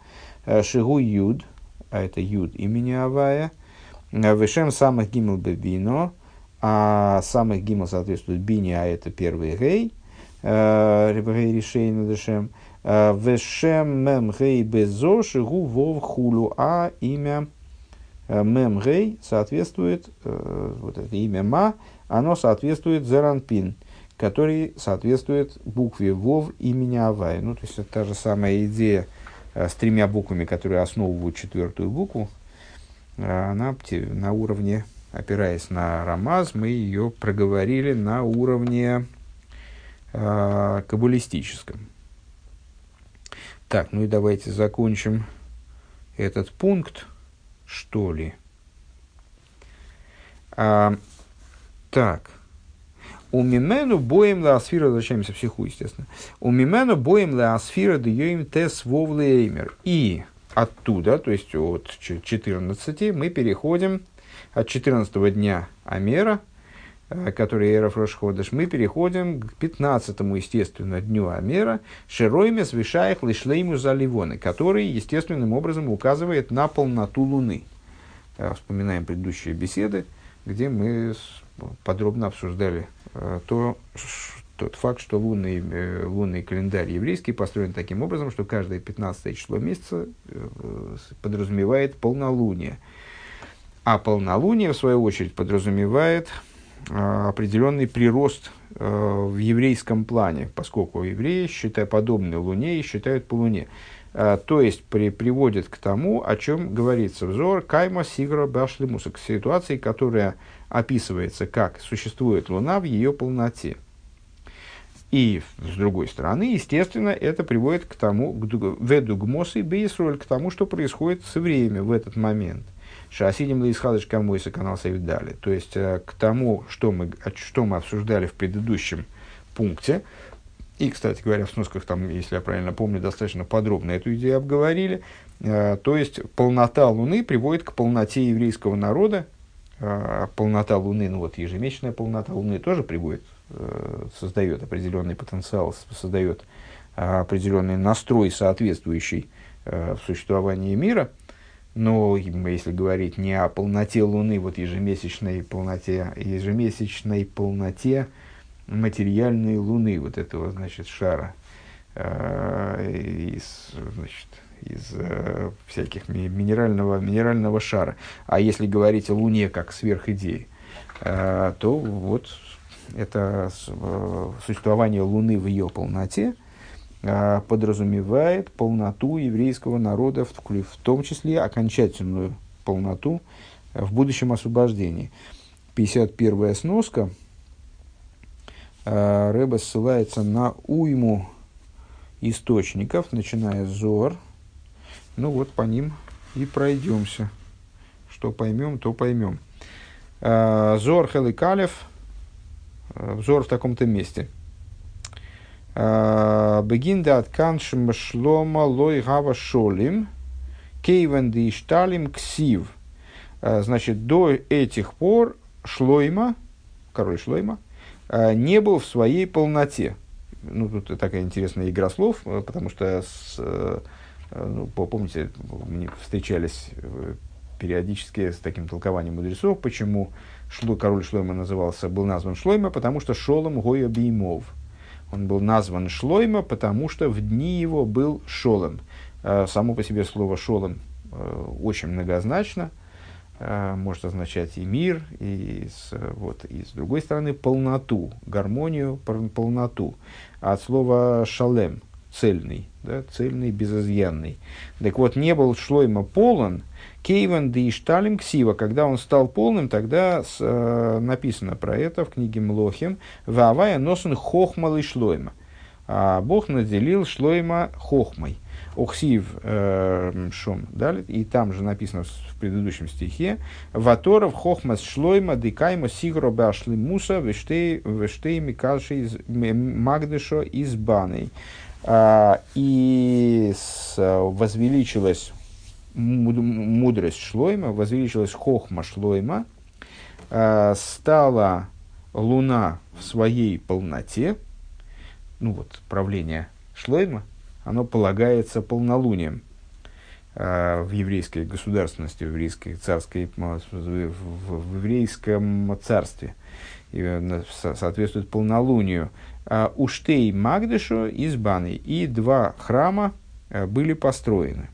Э, Шигу юд, а это юд имени Авая. Вешем самых гимел бебино а самых гимл соответствует бини, а это первый гей, э, ребрей решейна дешем, э, вешем мем гей безо шигу вов хулу, а имя э, мем гей соответствует, вот это имя ма, оно соответствует зеранпин, который соответствует букве вов имени Авай. Ну, то есть, это та же самая идея с тремя буквами, которые основывают четвертую букву, она на уровне опираясь на Рамаз, мы ее проговорили на уровне э, каббалистическом. Так, ну и давайте закончим этот пункт, что ли. А, так. У мимену боем ла асфира, возвращаемся в психу, естественно. У мимену боем ла асфира даем тес вовлеймер. И оттуда, то есть от 14, мы переходим от 14 дня Амера, э, который Эров Рошходыш, мы переходим к 15 естественно, дню Амера, Широйме свишаях лишлейму заливоны, который естественным образом указывает на полноту Луны. Э, вспоминаем предыдущие беседы, где мы подробно обсуждали э, то, тот факт, что лунный, лунный календарь еврейский построен таким образом, что каждое 15 число месяца подразумевает полнолуние – а полнолуние, в свою очередь, подразумевает э, определенный прирост э, в еврейском плане, поскольку евреи, считая подобные Луне, считают по Луне. Э, то есть при, приводит к тому, о чем говорится взор Кайма Сигра Башлимуса, к ситуации, которая описывается как существует Луна в ее полноте. И, с другой стороны, естественно, это приводит к тому, к ведугмосы бейсроль, к тому, что происходит со временем в этот момент – Шасидим Лейсхадыш Камойса канал дали. То есть э, к тому, что мы, что мы обсуждали в предыдущем пункте, и, кстати говоря, в сносках там, если я правильно помню, достаточно подробно эту идею обговорили. Э, то есть полнота Луны приводит к полноте еврейского народа. Э, полнота Луны, ну вот ежемесячная полнота Луны тоже приводит, создает определенный потенциал, создает определенный настрой, соответствующий в существовании мира – но если говорить не о полноте Луны, вот ежемесячной полноте, ежемесячной полноте материальной Луны, вот этого, значит, шара, из, значит, из э, всяких минерального, минерального шара. А если говорить о Луне как сверхидее, э, то вот это э, существование Луны в ее полноте э, подразумевает полноту еврейского народа, в том числе окончательную полноту в будущем освобождении. 51-я сноска. Э, Рэба ссылается на уйму источников, начиная с Зор, ну вот по ним и пройдемся. Что поймем, то поймем. А, Зор Хеликалев. А, Зор в таком-то месте. А, Бегинда от каншим шлома лой гава шолим. Кейвен шталим ксив. Значит, до этих пор Шлойма, король Шлойма, не был в своей полноте. Ну, тут такая интересная игра слов, потому что с, э, Э, ну, помните, мы встречались э, периодически с таким толкованием мудрецов, почему шло, король Шлойма назывался, был назван Шлойма, потому что Шолом Гоя Беймов. Он был назван Шлойма, потому что в дни его был Шолом. Э, само по себе слово Шолом очень многозначно, может означать и мир, и с, вот, и с другой стороны полноту, гармонию, полноту. От слова шалем, цельный, да, цельный, безызъянный. Так вот, не был шлойма полон, кейван да ишталим ксива, когда он стал полным, тогда с, э, написано про это в книге Млохим, вавая носен хохмал и шлойма. А Бог наделил шлойма хохмой. Охсив э, шум, далее, и там же написано в предыдущем стихе, Ваторов хохмас шлойма дикайма сигро башли муса вештей микаши из магдышо из баней. А, и возвеличилась мудрость Шлойма, возвеличилась хохма Шлойма, а, стала луна в своей полноте, ну вот, правление Шлойма, оно полагается полнолунием а, в еврейской государственности, в еврейской царской, в, еврейском царстве, и э, соответствует полнолунию. А, Уштей Магдышу из Баны. И два храма э, были построены.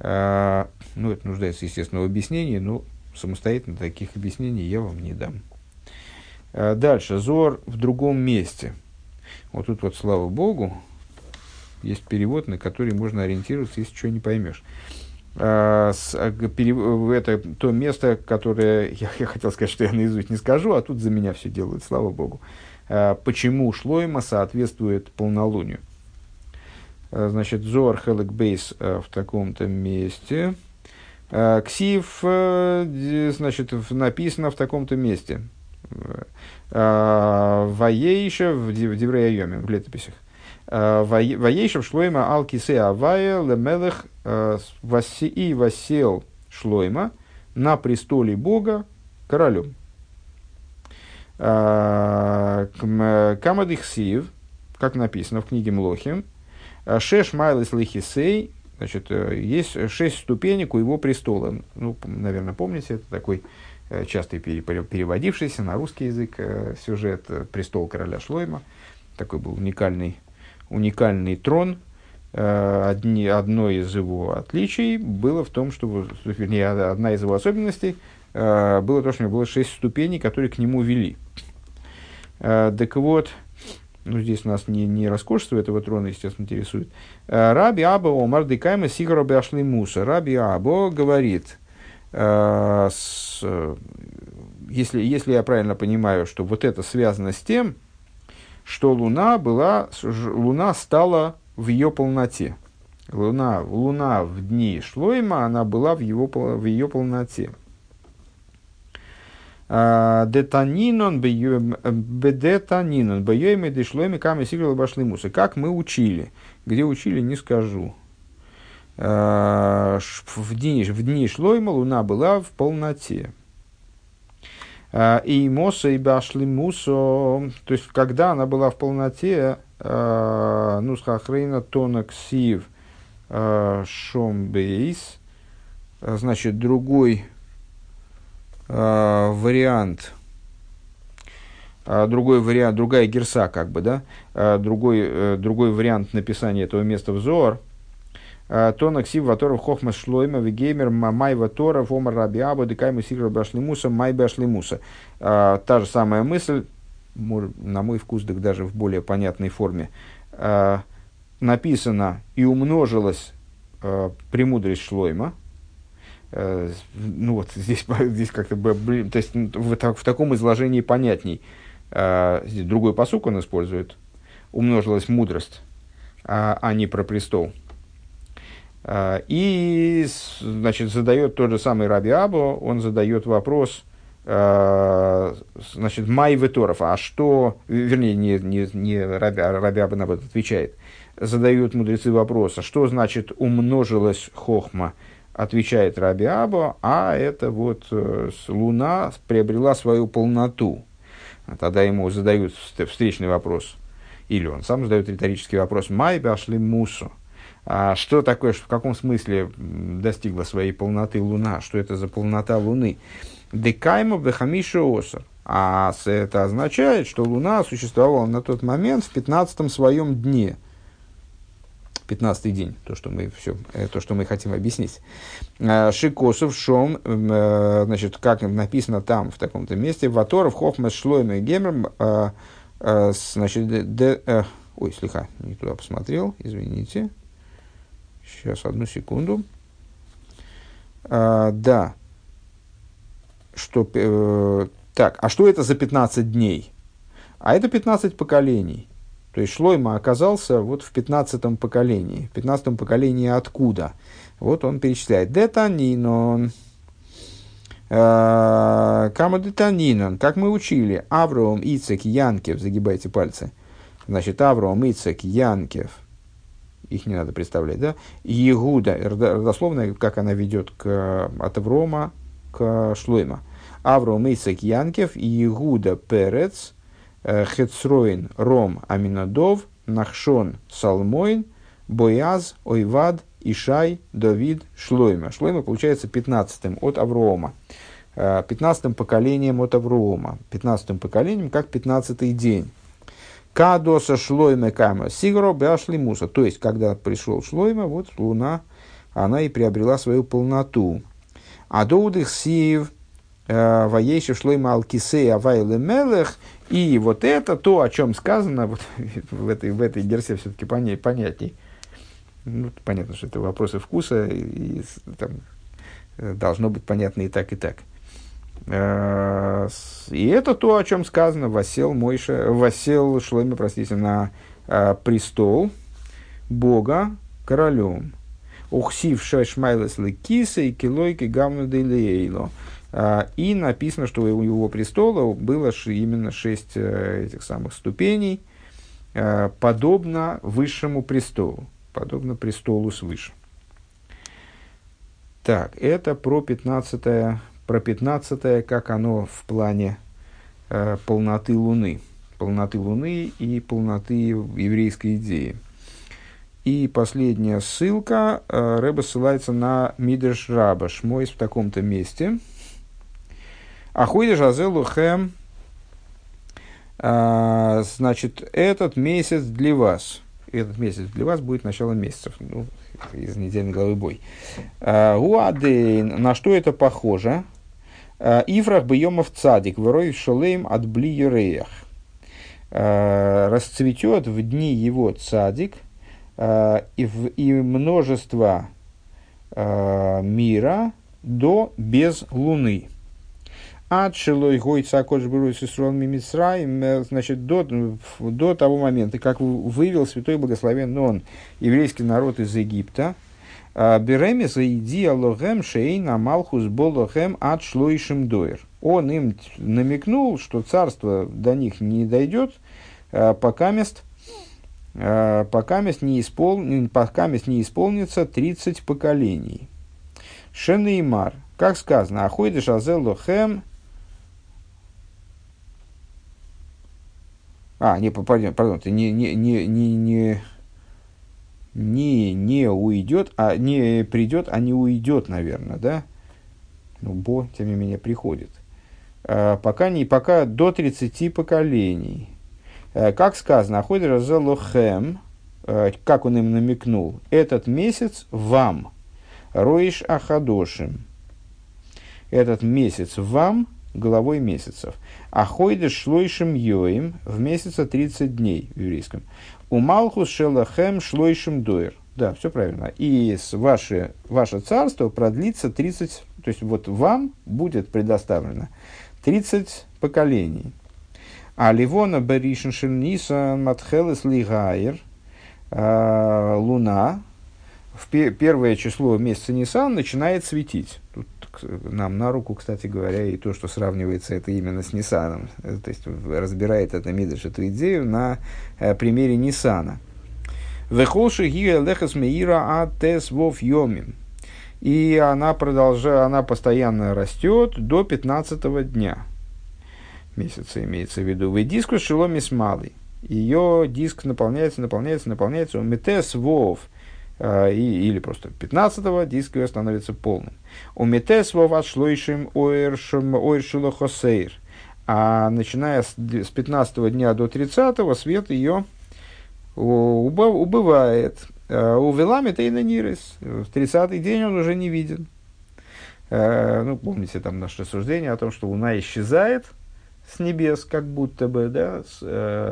А, ну, это нуждается, естественно, в объяснении, но самостоятельно таких объяснений я вам не дам. Дальше. Зор в другом месте. Вот тут вот, слава богу, есть перевод, на который можно ориентироваться, если что не поймешь. Это то место, которое я, я хотел сказать, что я наизусть не скажу, а тут за меня все делают, слава богу. Э, почему шлойма соответствует полнолунию. Э, значит, Зоар Хелек Бейс э, в таком-то месте. Ксив, значит, написано в таком-то месте. Ваейша в Деврея в летописях. Ваейша в Шлойма Алкисе Авая Лемелех и Васил Шлойма на престоле Бога королем. А, Камадихсив, как написано в книге Млохим, Шеш Майлес Лихисей, значит, э, есть шесть ступенек у его престола. Ну, наверное, помните, это такой э, часто переводившийся на русский язык э, сюжет «Престол короля Шлойма». Такой был уникальный, уникальный трон. Одни, одно из его отличий было в том, что, вернее, одна из его особенностей – Э, было то, что у него было шесть ступеней, которые к нему вели. Э, так вот, ну, здесь нас не, не роскошество этого трона, естественно, интересует. Э, Раби Або Омар Декайма Сигара Бяшли Муса. Раби Або говорит, если, если я правильно понимаю, что вот это связано с тем, что Луна была, Луна стала в ее полноте. Луна, луна в дни Шлойма, она была в, его, в ее полноте. Детанинон бедетанинон бейоми дешломи каме сиграл башлимуса. Как мы учили. Где учили, не скажу. В дни, в дни шлойма луна была в полноте. И Моса и Башлимусо, то есть, когда она была в полноте, ну, схахрейна тонок сив шомбейс, значит, другой Э, вариант. Другой вариант, другая герса, как бы, да, другой, другой вариант написания этого места в Зоар, то наксив ваторов хохма шлойма вегеймер май ваторов омар раби аба декайму сигра башлимуса май башлимуса. Та же самая мысль, на мой вкус, так даже в более понятной форме, написано и умножилась премудрость шлойма, ну вот здесь, здесь как-то то есть в, в таком изложении понятней. Здесь другой посук он использует. Умножилась мудрость, а, а не про престол. И, значит, задает тот же самый Раби Або, он задает вопрос, значит, Май Веторов, а что, вернее, не, не, не Раби, Раби Або на это отвечает, задают мудрецы вопрос, а что значит умножилась хохма? Отвечает Раби Або, а это вот э, Луна приобрела свою полноту. Тогда ему задают встречный вопрос, или он сам задает риторический вопрос, Май башли мусу. А что такое, в каком смысле достигла своей полноты Луна? Что это за полнота Луны? Декайма бехамиша осар. А это означает, что Луна существовала на тот момент в 15 своем дне – 15 день, то, что мы, все, э, то, что мы хотим объяснить. Э, Шикосов, Шом, э, значит, как написано там, в таком-то месте, Ваторов, Хохмас, Шлойм Гемер, значит, де, ой, слегка, не туда посмотрел, извините. Сейчас, одну секунду. Да, что, так, а что это за 15 дней? А это 15 поколений. То есть Шлойма оказался вот в пятнадцатом поколении. В пятнадцатом поколении откуда? Вот он перечисляет. Детанинон. Э, Кама детанинон. Как мы учили. Авраам, Ицек, Янкев. Загибайте пальцы. Значит, Авраам, Ицек, Янкев. Их не надо представлять, да? Иегуда. Родословная, как она ведет к, от Аврома к Шлойма. Авраам, Ицек, Янкев. Иегуда, Перец. Э, Хецроин Ром Аминадов, Нахшон Салмойн, Бояз, Ойвад, Ишай, Давид, Шлойма. Шлойма получается 15-м от Аврома. 15-м э, поколением от Аврома. 15-м поколением как 15-й день. Кадоса Шлойма Кама Сигро Бяшли Муса. То есть, когда пришел Шлойма, вот луна, она и приобрела свою полноту. А доудых сиев э, воейшев шлойма алкисей авайле мелех и вот это то, о чем сказано вот, в, этой, в этой герсе все-таки понятней. Ну, понятно, что это вопросы вкуса, и, и там, э, должно быть понятно и так, и так. Э, и это то, о чем сказано, восел Мойша, восел Шломе, простите, на э, престол Бога королем. Ухсив шешмайлес лекиса и килойки гамну делейло. А, и написано, что у его престола было именно шесть э, этих самых ступеней, э, подобно высшему престолу, подобно престолу свыше. Так, это про 15, про 15 как оно в плане э, полноты Луны. Полноты Луны и полноты еврейской идеи. И последняя ссылка. Э, Рэба ссылается на Мидрш Раба Шмойс в таком-то месте – Ахуида Жазелу Хэм, а, значит, этот месяц для вас, этот месяц для вас будет начало месяцев, ну, из недельной главы бой. А, Уадейн, на что это похоже? А, Ифрах бьемов цадик, вырой шалейм от блиереях. Расцветет в дни его цадик, и, в, и множество мира до без луны. От шилой гойца кош с Исрон Мимисраем, значит, до, до того момента, как вывел святой благословен он еврейский народ из Египта, Беремис иди алохем шейна малхус болохем от шлойшим доер. Он им намекнул, что царство до них не дойдет, а, пока мест, а, пока мест не, испол... пока мест не исполнится 30 поколений. Шенеймар, как сказано, ахойдеш азелохем А, не, пардон, пардон, ты не, не, не, не, не, не, не уйдет, а не придет, а не уйдет, наверное, да? Ну, бо, тем не менее, приходит. пока, не, пока до 30 поколений. Как сказано, Аходер Зелохем, как он им намекнул, этот месяц вам, Роиш Ахадошим, этот месяц вам, главой месяцев. А хойдеш шлойшим йоим в месяца 30 дней в еврейском. У Малхус шелахем шлойшим дуэр. Да, все правильно. И ваше, ваше царство продлится 30, то есть вот вам будет предоставлено 30 поколений. А Ливона Беришин Нисан Матхелес Лигайр а, Луна в первое число месяца Нисан начинает светить. Тут нам на руку, кстати говоря, и то, что сравнивается это именно с Ниссаном. Э, то есть разбирает это Мидриш, эту идею на э, примере Ниссана. Вехолши гига лехас меира а тес вов йомим. И она, продолжает, она постоянно растет до 15 дня месяца, имеется в виду. Вы диску шеломис малый. Ее диск наполняется, наполняется, наполняется. Метес вов – и, или просто 15-го диск ее становится полным. У метес воват шлойшим ойршила хосейр. А начиная с, с 15 дня до 30 свет ее убывает. Э, у велами тейна нирис. В 30-й день он уже не виден. Э, ну, помните там наше рассуждение о том, что Луна исчезает с небес, как будто бы, да,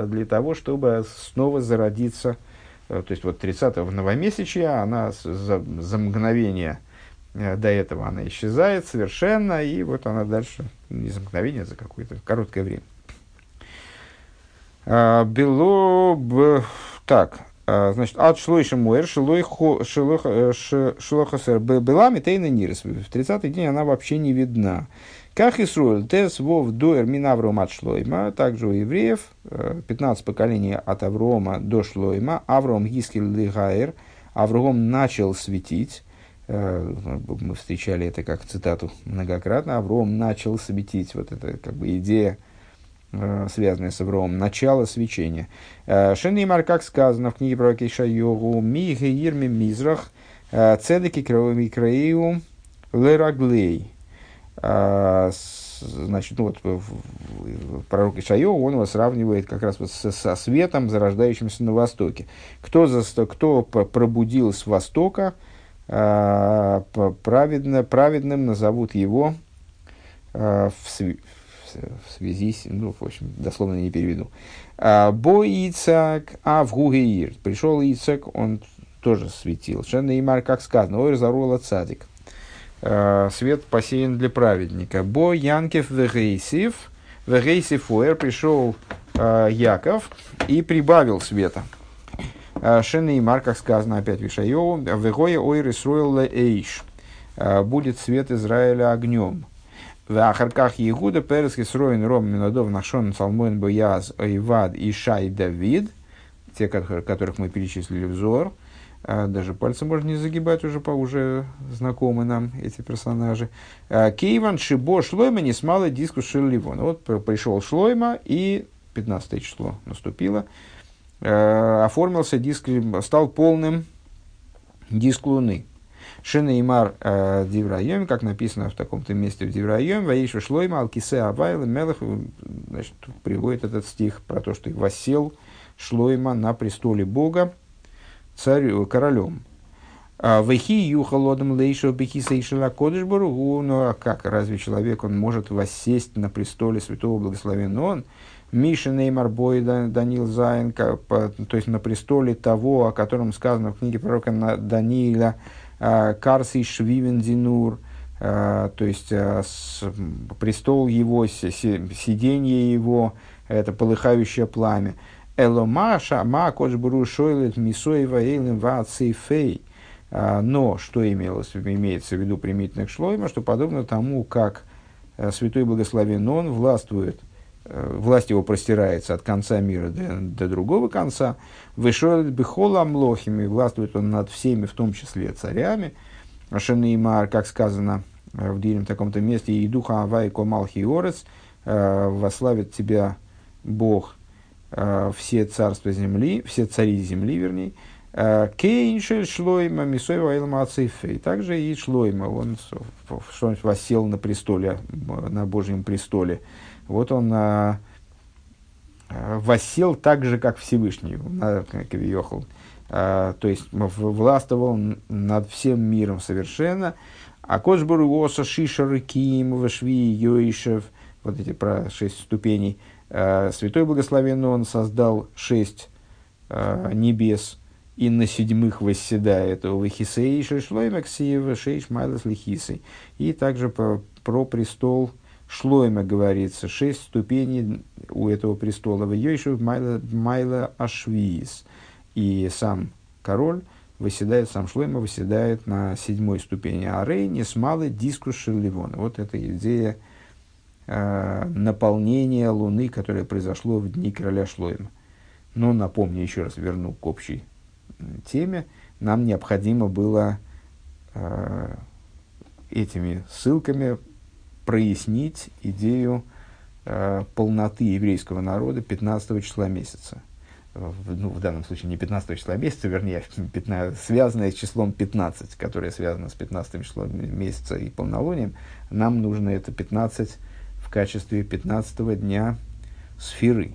для того, чтобы снова зародиться – Э, то есть вот 30-го новомесячья, она за, за мгновение э, до этого она исчезает совершенно, и вот она дальше, не за мгновение, а за какое-то короткое время. А, бело, б, так, а, значит, от шлойши муэр шилохасер э, была метейна нирес. В 30-й день она вообще не видна. Как Исруэль, тес вов дуэр мин Аврома от Шлойма, также у евреев, 15 э, поколений от Аврома до Шлойма, Авром Гискель Лигайр, Авром начал светить, э, мы встречали это как цитату многократно, Авром начал светить, вот это как бы идея, э, связанная с Авромом, начало свечения. Шенеймар, как сказано в книге про Кейша Йогу, ми геирми мизрах, цедеки краиу лераглей. А, значит, ну вот пророк Ишайо, он его сравнивает как раз вот со, со светом, зарождающимся на востоке. Кто, за, кто пробудил с востока, а, праведно, праведным назовут его а, в, сви, в связи с, ну, в общем, дословно не переведу. Бо Ицак, а в Гугеир. Пришел Ицак, он тоже светил. Шенна Имар, как сказано, ой, зарула цадик. Э, свет посеян для праведника. Бо Янкев вегейсив, вегейсив уэр, пришел э, Яков и прибавил света. Э, Шенеймар, как сказано опять в Ишайову, вегоя ойр Исруэл эйш, будет свет Израиля огнем. В Ахарках Егуда Перес Исроин Ром Минадов Нашон Салмоин Бояз Айвад и Шай Давид, те, которых мы перечислили взор, а, даже пальцы можно не загибать, уже, по, уже знакомы нам эти персонажи. А, Кейван Шибо Шлойма не смало диску Шерливон. Вот пришел Шлойма, и 15 число наступило. А, оформился диск, стал полным диск Луны. Шенеймар э, Дивраем, как написано в таком-то месте в Дивраем, Ваишу Шлойма, Алкисе Авайл, Мелах, значит, приводит этот стих про то, что их воссел Шлойма на престоле Бога, царю, королем. А, Вехи юхалодом лейшо бехисейшила кодышбургу. Ну а как, разве человек, он может воссесть на престоле святого благословенного он? Миша Неймар Бой Данил Зайн, то есть на престоле того, о котором сказано в книге пророка Даниила, а, Карси Швивен Динур, то есть престол его, сиденье его, это полыхающее пламя. Эломаша, ма кочбуру шойлет мисоева эйлем ва цейфей. А, но, что имелось, имеется в виду примитивно к шлойма, что подобно тому, как э, Святой Благословен Он властвует, э, власть его простирается от конца мира до, до другого конца, вышойлет бихола млохими, властвует он над всеми, в том числе царями, Шанеймар, как сказано э, в дилем таком-то месте, и духа авай комалхи орец, вославит тебя Бог – все царства земли, все цари земли, вернее, Кейншель Шлойма Мисоева Элма И также и Шлойма, он что восел на престоле, на Божьем престоле. Вот он а, восел так же, как Всевышний, как Виохал. А, то есть властвовал над всем миром совершенно. А Кошбуру Оса Шишар Ким Вашви Йоишев, вот эти про шесть ступеней. А, Святой Благословенный он создал шесть небес, и на седьмых восседает у Лихисей Шлоймаксиева Шейш Майлас Лихисей. И также по, про престол Шлойма говорится, шесть ступеней у этого престола. В Йойшев Майла, Майла Ашвиис. И сам король выседает, сам Шлойма выседает на седьмой ступени. А Рей не смалы дискус Шерливона. Вот эта идея э, наполнения Луны, которое произошло в дни короля Шлойма. Но напомню еще раз, верну к общей теме, нам необходимо было э, этими ссылками прояснить идею э, полноты еврейского народа 15 числа месяца. В, ну, в данном случае не 15 числа месяца, вернее, 15, связанное с числом 15, которое связано с 15 числом месяца и полнолунием, нам нужно это 15 в качестве 15 дня сферы,